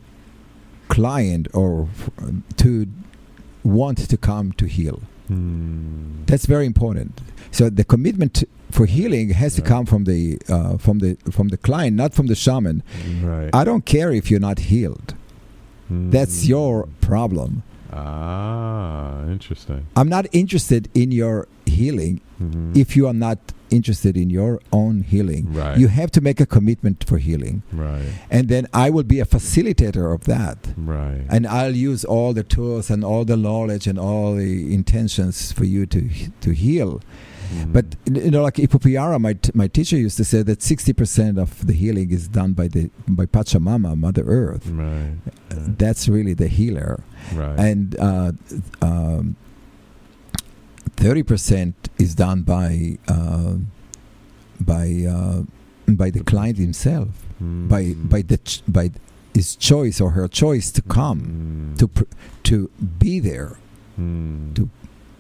Speaker 2: client or to want to come to heal.
Speaker 1: Hmm.
Speaker 2: That's very important. So the commitment for healing has to come from the uh, from the from the client, not from the shaman.
Speaker 1: right
Speaker 2: I don't care if you're not healed. That's
Speaker 1: Hmm.
Speaker 2: your problem.
Speaker 1: Ah interesting
Speaker 2: I'm not interested in your healing
Speaker 1: Mhm.
Speaker 2: if you are not interested in your own healing.
Speaker 1: Right.
Speaker 2: You have to make a commitment for healing.
Speaker 1: right
Speaker 2: And then I will be a facilitator of that.
Speaker 1: right
Speaker 2: And I'll use all the tools and all the knowledge and all the intentions for you to to heal.
Speaker 1: Hmm.
Speaker 2: But you know, like Ipupiara, my t- my teacher used to say that sixty percent of the healing is done by the by Pachamama, Mother Earth.
Speaker 1: right
Speaker 2: That's really the healer,
Speaker 1: right
Speaker 2: and uh, um, thirty percent is done by uh, by uh, by the client himself,
Speaker 1: Hmm.
Speaker 2: by by the ch- by his choice or her choice to come
Speaker 1: Hmm.
Speaker 2: to pr- to be there
Speaker 1: Hmm.
Speaker 2: to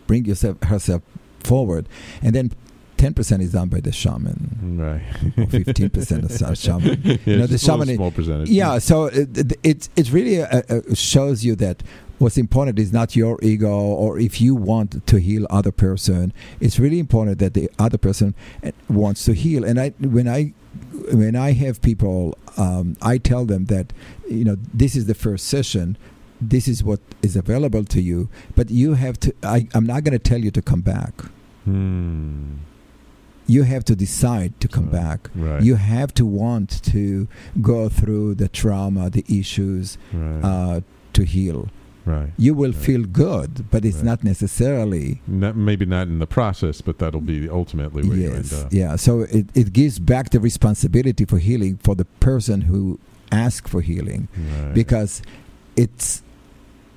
Speaker 2: bring yourself herself forward, and then ten percent is done by the shaman,
Speaker 1: right
Speaker 2: fifteen percent of sa- shaman.
Speaker 1: yeah,
Speaker 2: you know, the
Speaker 1: just a little
Speaker 2: shaman.
Speaker 1: small percentage
Speaker 2: Yeah, so it it, it, it really uh, uh, shows you that what's important is not your ego or if you want to heal other person. It's really important that the other person uh, wants to heal. And I when I when I have people, um, I tell them that you know this is the first session. This is what is available to you, but you have to. I, I'm not going to tell you to come back.
Speaker 1: Hmm.
Speaker 2: You have to decide to come
Speaker 1: Right.
Speaker 2: back.
Speaker 1: right
Speaker 2: You have to want to go through the trauma, the issues,
Speaker 1: right
Speaker 2: uh, to heal.
Speaker 1: Right.
Speaker 2: You will feel good, but it's
Speaker 1: Right.
Speaker 2: not necessarily
Speaker 1: Not, maybe not in the process, but that'll be ultimately where you end
Speaker 2: yes,
Speaker 1: up.
Speaker 2: yeah. So it, it gives back the responsibility for healing for the person who asked for healing,
Speaker 1: Right.
Speaker 2: because it's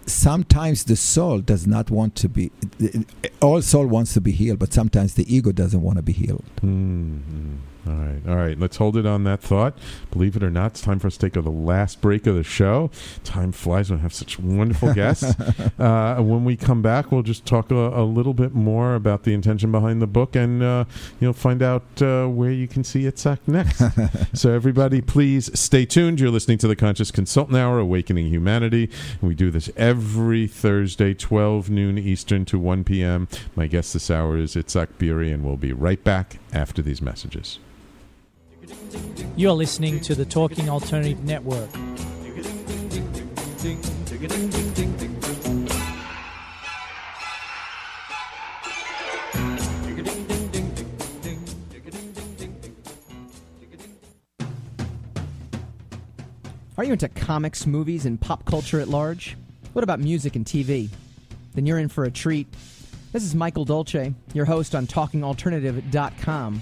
Speaker 2: sometimes the soul does not want to be. All soul wants to be healed, but sometimes the ego doesn't want to be healed.
Speaker 1: Mm, mm. All right, all right. Let's hold it on that thought. Believe it or not, it's time for us to take the last break of the show. Time flies when we have such wonderful guests. uh, when we come back, we'll just talk a, a little bit more about the intention behind the book, and uh, you'll find out uh, where you can see Itzhak next. so, everybody, please stay tuned. You're listening to the Conscious Consultant Hour, Awakening Humanity. And we do this every Thursday, 12 noon Eastern to 1 p.m. My guest this hour is Itzhak Beery, and we'll be right back after these messages.
Speaker 3: You're listening to the Talking Alternative Network.
Speaker 9: Are you into comics, movies, and pop culture at large? What about music and TV? Then you're in for a treat. This is Michael Dolce, your host on TalkingAlternative.com.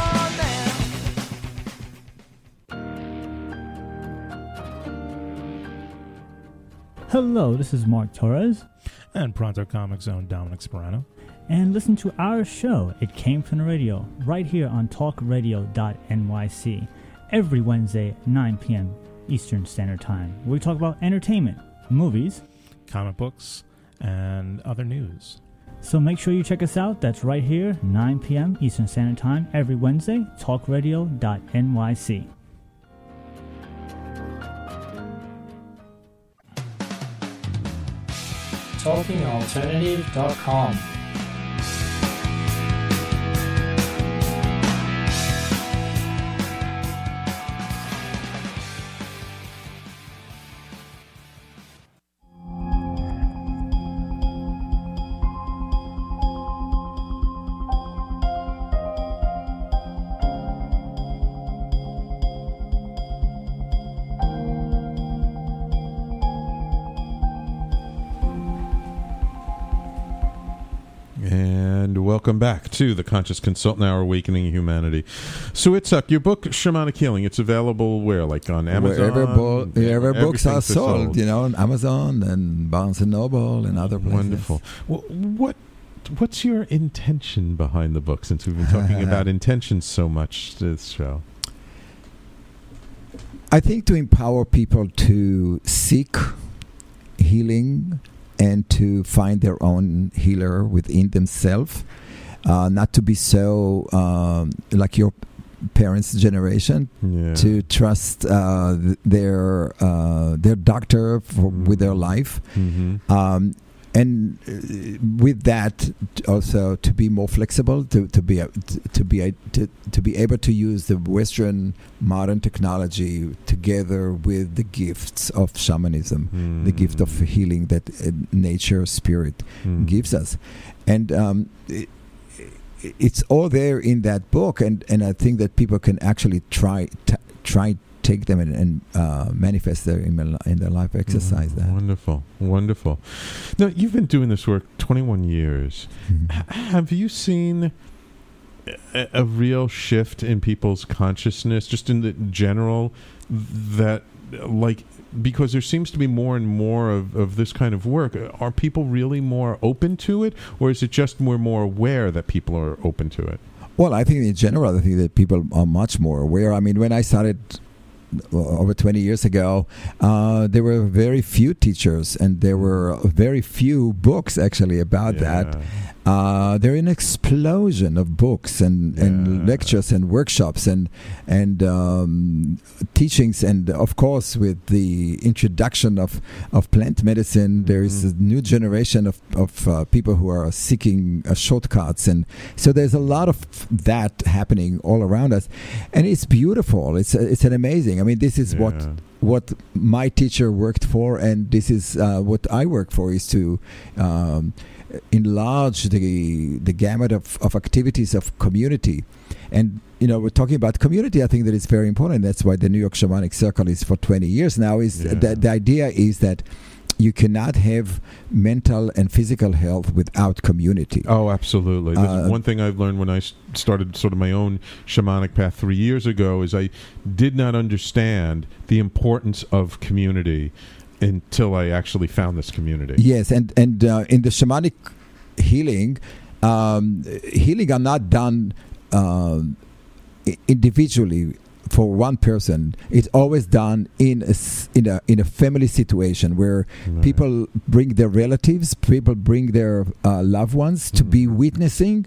Speaker 10: Hello, this is Mark Torres.
Speaker 11: And Pronto Comics Zone Dominic Sperano.
Speaker 10: And listen to our show, It Came From the Radio, right here on talkradio.nyc, every Wednesday, 9 p.m. Eastern Standard Time, where we talk about entertainment, movies,
Speaker 11: comic books, and other news.
Speaker 10: So make sure you check us out. That's right here, 9 p.m. Eastern Standard Time, every Wednesday, talkradio.nyc.
Speaker 3: TalkingAlternative.com.
Speaker 1: welcome back to the Conscious Consultant Hour, Awakening Humanity. So, Itzhak, uh, your book, Shamanic Healing, it's available where? Like on Amazon?
Speaker 2: Wherever, bo- wherever books are
Speaker 1: Everything's
Speaker 2: sold, you know, on Amazon and Barnes and Noble and other places.
Speaker 1: Wonderful. Well, what What's your intention behind the book? Since we've been talking about intentions so much this show.
Speaker 2: I think to empower people to seek healing and to find their own healer within themselves, uh, not to be so um, like your parents' generation
Speaker 1: Yeah.
Speaker 2: to trust uh, their uh, their doctor for, with their life.
Speaker 1: Mhm.
Speaker 2: Um, and uh, with that, also to be more flexible, to, to be to, be to, to be able to use the Western modern technology together with the gifts of shamanism, the gift of healing that uh, nature spirit
Speaker 1: Mm.
Speaker 2: gives us, and um, it, it's all there in that book, and, and I think that people can actually try t- try take them and, and uh, manifest their in, their- in their life, exercise that.
Speaker 1: Wonderful, wonderful. Now, you've been doing this work 21 years.
Speaker 2: Mm-hmm.
Speaker 1: H- have you seen a, a real shift in people's consciousness, just in the general, that, like, because there seems to be more and more of, of this kind of work. Are people really more open to it, or is it just we're more aware that people are open to it?
Speaker 2: Well, I think in general, I think that people are much more aware. I mean, when I started uh, over 20 years ago, uh, there were very few teachers and there were very few books actually about that. Uh, there is an explosion of books and, and lectures and workshops and and um, teachings. And of course with the introduction of, of plant medicine there is a new generation of, of uh, people who are seeking uh, shortcuts. And so there's a lot of that happening all around us. And it's beautiful. It's it's an amazing. I mean this is what
Speaker 1: Yeah.
Speaker 2: what my teacher worked for, and this is uh, what I work for, is to um, enlarge the the gamut of, of activities of community. And you know, we're talking about community. I think that it's very important. That's why the New York Shamanic Circle is for 20 years now. Is
Speaker 1: Yeah.
Speaker 2: that the idea is that you cannot have mental and physical health without community.
Speaker 1: Oh, absolutely.
Speaker 2: Uh,
Speaker 1: one thing I've learned when I started sort of my own shamanic path three years ago is I did not understand the importance of community until I actually found this community.
Speaker 2: Yes, and and uh, in the shamanic healing, um, healing are not done um, i- individually for one person. It's always done in a in a in a family situation where people bring their relatives, people bring their uh, loved ones to be witnessing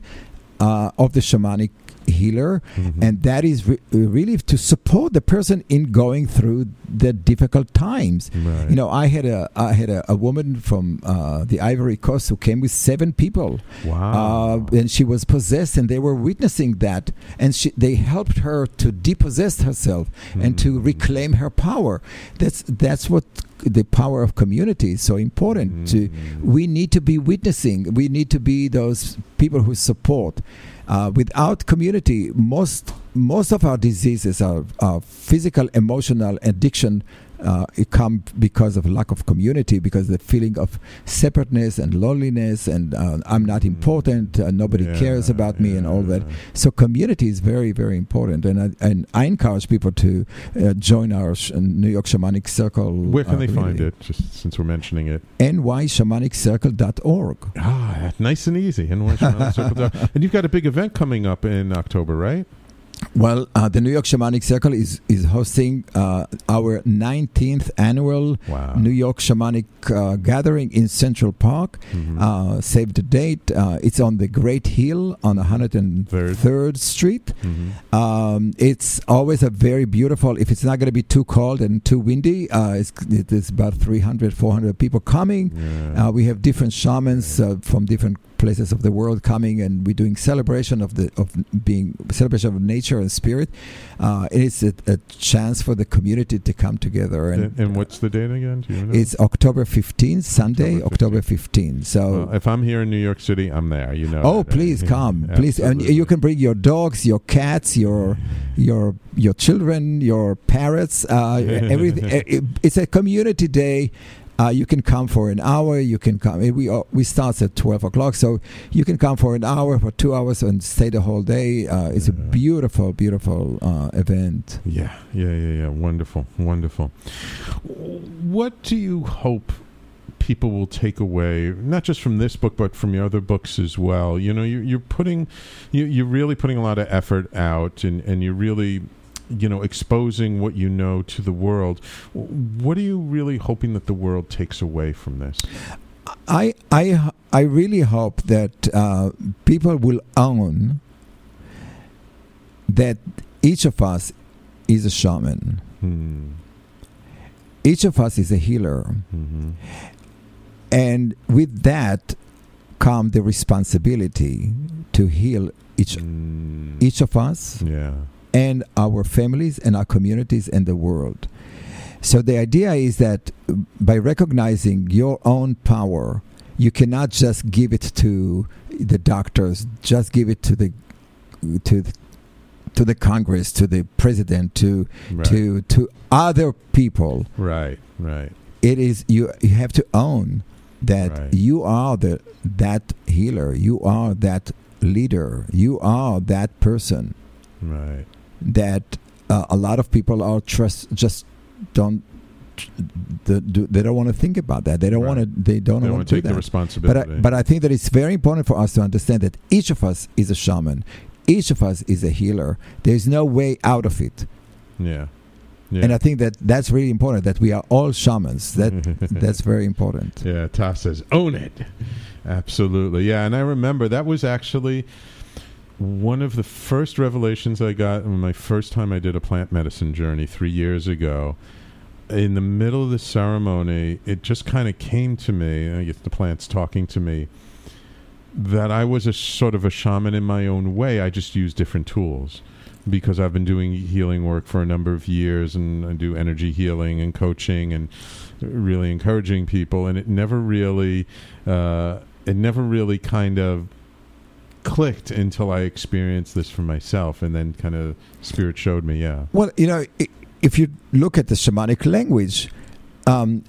Speaker 2: uh, of the shamanic healer and that is re- really to support the person in going through the difficult times.
Speaker 1: Right.
Speaker 2: you know i had a i had a, a woman from uh, the ivory coast who came with seven people.
Speaker 1: Wow.
Speaker 2: uh, and she was possessed and they were witnessing that. And she, they helped her to depossess herself and to reclaim her power. That's that's what the power of community is so important to we need to be witnessing we need to be those people who support. Uh, without community most most of our diseases are, are physical emotional addiction uh, it come because of lack of community, because the feeling of separateness and loneliness, and uh, I'm not important, uh, nobody
Speaker 1: Yeah,
Speaker 2: cares about me, and all that. So community is very, very important, and I, and I encourage people to uh, join our sh- New York Shamanic Circle.
Speaker 1: Where can
Speaker 2: uh,
Speaker 1: they find it? Just since we're mentioning it.
Speaker 2: nyshamaniccircle.org.
Speaker 1: Ah, nice and easy. NY Shamanic Circle. and you've got a big event coming up in October, right?
Speaker 2: Well, uh, the New York Shamanic Circle is is hosting uh, our 19th annual New York Shamanic uh, Gathering in Central Park.
Speaker 1: Mm-hmm.
Speaker 2: Uh, save the date. Uh, it's on the Great Hill on 103rd Street.
Speaker 1: Mm-hmm.
Speaker 2: Um, it's always a very beautiful. If it's not going to be too cold and too windy, uh, it's, it is about 300, 400 people coming. Uh, we have different shamans uh, from different places of the world coming, and we're doing celebration of the of being celebration of nature and spirit. Uh, it is a, a chance for the community to come together, and,
Speaker 1: And, and what's the date again? Do you know?
Speaker 2: it's October 15th, Sunday, October 15th. So.
Speaker 1: Well, if I'm here in New York City, I'm there. You know.
Speaker 2: Oh,
Speaker 1: that.
Speaker 2: please come, please, and you can bring your dogs, your cats, your your your children, your parrots. Uh, everything. it- It's a community day. Uh, you can come for an hour. You can come. We uh, we start at twelve o'clock, so you can come for an hour, for two hours, and stay the whole day. Uh, it's a beautiful, beautiful uh, event.
Speaker 1: Yeah, yeah, yeah, yeah. Wonderful, wonderful. What do you hope people will take away, not just from this book, but from your other books as well? You know, you, you're putting, you, you're really putting a lot of effort out, and, and you're really, you know, exposing what you know to the world. What are you really hoping that the world takes away from this?
Speaker 2: I I I really hope that uh, people will own that each of us is a shaman.
Speaker 1: Hmm.
Speaker 2: Each of us is a healer,
Speaker 1: Mm-hmm.
Speaker 2: and with that come the responsibility to heal each each of us.
Speaker 1: Yeah.
Speaker 2: And our families and our communities and the world. So the idea is that by recognizing your own power, you cannot just give it to the doctors, just give it to the to the, to the Congress, to the president, to
Speaker 1: Right.
Speaker 2: to to other people.
Speaker 1: Right, right.
Speaker 2: It is you. You have to own that
Speaker 1: Right.
Speaker 2: you are the that healer. You are that leader. You are that person
Speaker 1: Right.
Speaker 2: That uh, a lot of people are trust just don't the, do, they don't want to think about that they don't want to they don't,
Speaker 1: They
Speaker 2: want to do
Speaker 1: take the responsibility.
Speaker 2: but I, but I think that it's very important for us to understand that each of us is a shaman each of us is a healer there's no way out of it
Speaker 1: Yeah. Yeah.
Speaker 2: And I think that that's really important. That we are all shamans. That that's very important.
Speaker 1: Yeah, Toss says, own it. Absolutely. Yeah, and I remember that was actually one of the first revelations I got when my first time I did a plant medicine journey three years ago. In the middle of the ceremony, it just kind of came to me, I guess the plants talking to me, that I was a sort of a shaman in my own way. I just used different tools because I've been doing healing work for a number of years and I do energy healing and coaching and really encouraging people and it never really uh, it never really kind of clicked until I experienced this for myself and then kind of spirit showed me yeah
Speaker 2: Well, you know, if you look at the shamanic language, um,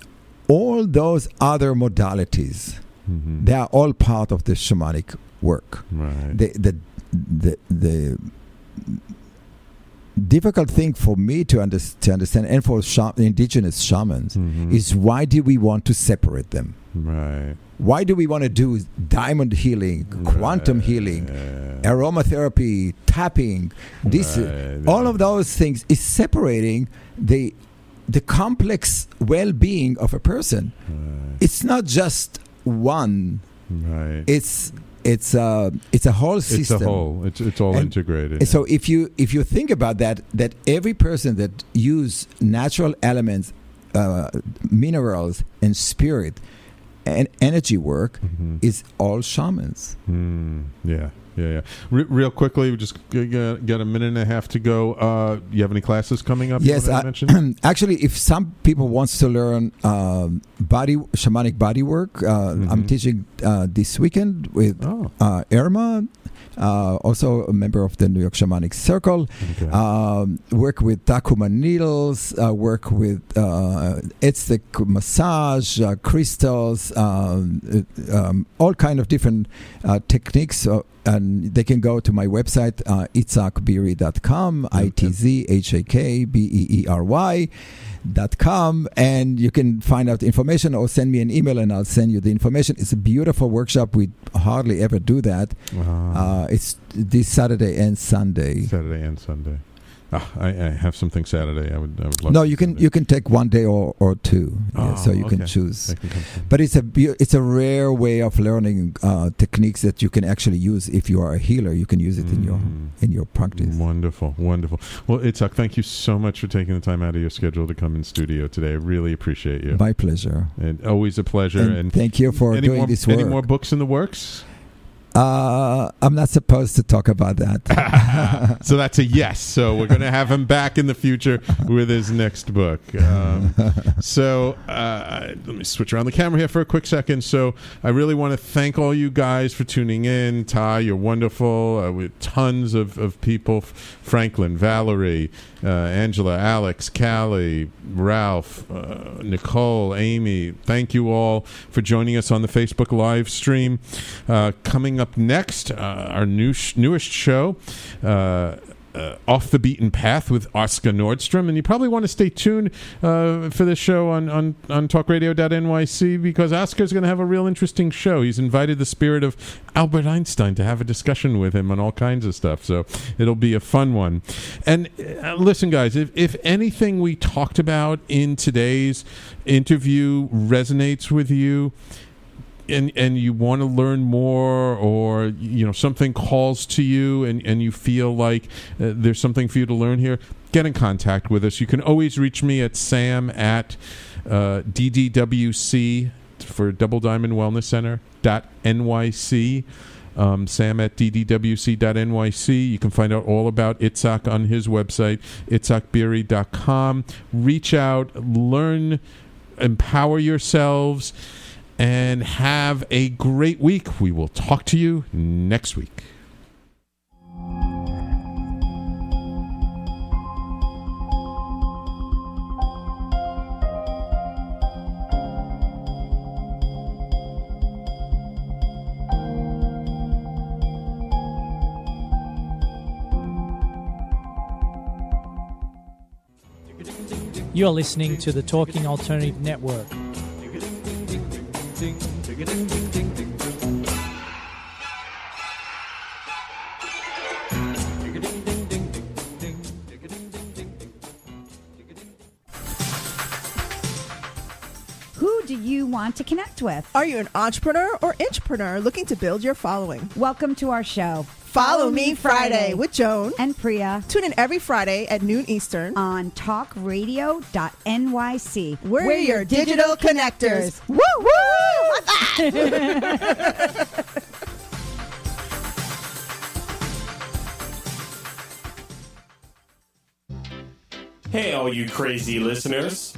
Speaker 2: all those other modalities, they are all part of the shamanic work.
Speaker 1: Right.
Speaker 2: The, the, the, the difficult thing for me to, under, to understand and for sha- indigenous shamans mm-hmm. is why do we want to separate them?
Speaker 1: right
Speaker 2: Why do we want to do diamond healing, quantum healing, aromatherapy, tapping? This, uh,
Speaker 1: Right.
Speaker 2: all of those things is separating the the complex well-being of a person. It's not just one.
Speaker 1: right
Speaker 2: It's it's a it's a whole system.
Speaker 1: it's a whole it's it's all
Speaker 2: And
Speaker 1: integrated
Speaker 2: So if you if you think about that, that every person that use natural elements, uh, minerals, and spirit, and energy work is all shamans.
Speaker 1: Hmm. yeah yeah yeah. Re- real quickly we just g- g- got a minute and a half to go. Uh you have any classes coming up
Speaker 2: Yes, I, actually, if some people wants to learn um, body shamanic body work, uh, I'm teaching uh, this weekend with uh, Irma, uh, also a member of the New York Shamanic Circle. Um, work with Takuma needles, uh, work with uh, Aztec massage, uh, crystals, um, uh, um, all kind of different uh, techniques. Uh, and they can go to my website, uh, itzhakbeery.com, I T Z H A K B E E R Y. Dot com and you can find out the information or send me an email and I'll send you the information. It's a beautiful workshop. We hardly ever do that. Uh, it's this Saturday and Sunday.
Speaker 1: Saturday and Sunday. Ah, I, I have something Saturday. I would. I would love.
Speaker 2: No, you can you can take one day or, or two, yeah,
Speaker 1: Oh,
Speaker 2: so you can
Speaker 1: okay.
Speaker 2: choose.
Speaker 1: Can come
Speaker 2: But it's a it's a rare way of learning uh, techniques that you can actually use if you are a healer. You can use it in your
Speaker 1: Mm.
Speaker 2: in your practice.
Speaker 1: Wonderful, wonderful. Well, Itzhak, thank you so much for taking the time out of your schedule to come in studio today. I really appreciate you.
Speaker 2: My pleasure.
Speaker 1: And always a pleasure.
Speaker 2: And
Speaker 1: And,
Speaker 2: thank you for doing
Speaker 1: more,
Speaker 2: this work.
Speaker 1: Any more books in the works?
Speaker 2: Uh, I'm not supposed to talk about that.
Speaker 1: so that's a yes. So we're going to have him back in the future with his next book. Um, so uh, let me switch around the camera here for a quick second. So I really want to thank all you guys for tuning in. Ty, you're wonderful. Uh, with tons of, of people Franklin, Valerie, uh, Angela, Alex, Callie, Ralph, uh, Nicole, Amy. Thank you all for joining us on the Facebook live stream. Uh, coming up next, uh, our new sh- newest show. Uh, off the beaten path with Oscar Nordstrom, and you probably want to stay tuned uh, for this show on on on TalkRadio.nyc because Oscar's going to have a real interesting show. He's invited the spirit of Albert Einstein to have a discussion with him on all kinds of stuff, so it'll be a fun one. And uh, listen, guys, if if anything we talked about in today's interview resonates with you and and you want to learn more or you know something calls to you and and you feel like uh, there's something for you to learn here get in contact with us you can always reach me at sam at uh, ddwc for double diamond wellness center dot nyc um, sam at ddwc.nyc. You can find out all about Itzhak on his website, itzhakbeery.com. Reach out, learn, empower yourselves, and have a great week. We will talk to you next week.
Speaker 3: You're listening to the Talking Alternative Network ding, ding, ding, ding, ding, ding, ding.
Speaker 12: do you want to connect with?
Speaker 13: Are you an entrepreneur or entrepreneur looking to build your following?
Speaker 12: Welcome to our show.
Speaker 13: Follow Me Friday with Joan
Speaker 12: and Priya.
Speaker 13: Tune in every Friday at noon Eastern
Speaker 12: on talkradio.nyc.
Speaker 13: We're, We're your digital connectors. Woo woo!
Speaker 14: Hey, all you crazy listeners.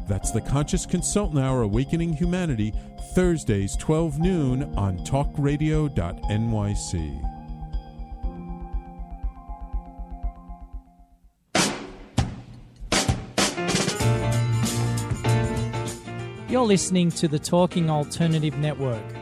Speaker 1: That's The Conscious Consultant Hour Awakening Humanity, Thursdays, 12 noon on talkradio.nyc.
Speaker 3: You're listening to the Talking Alternative Network.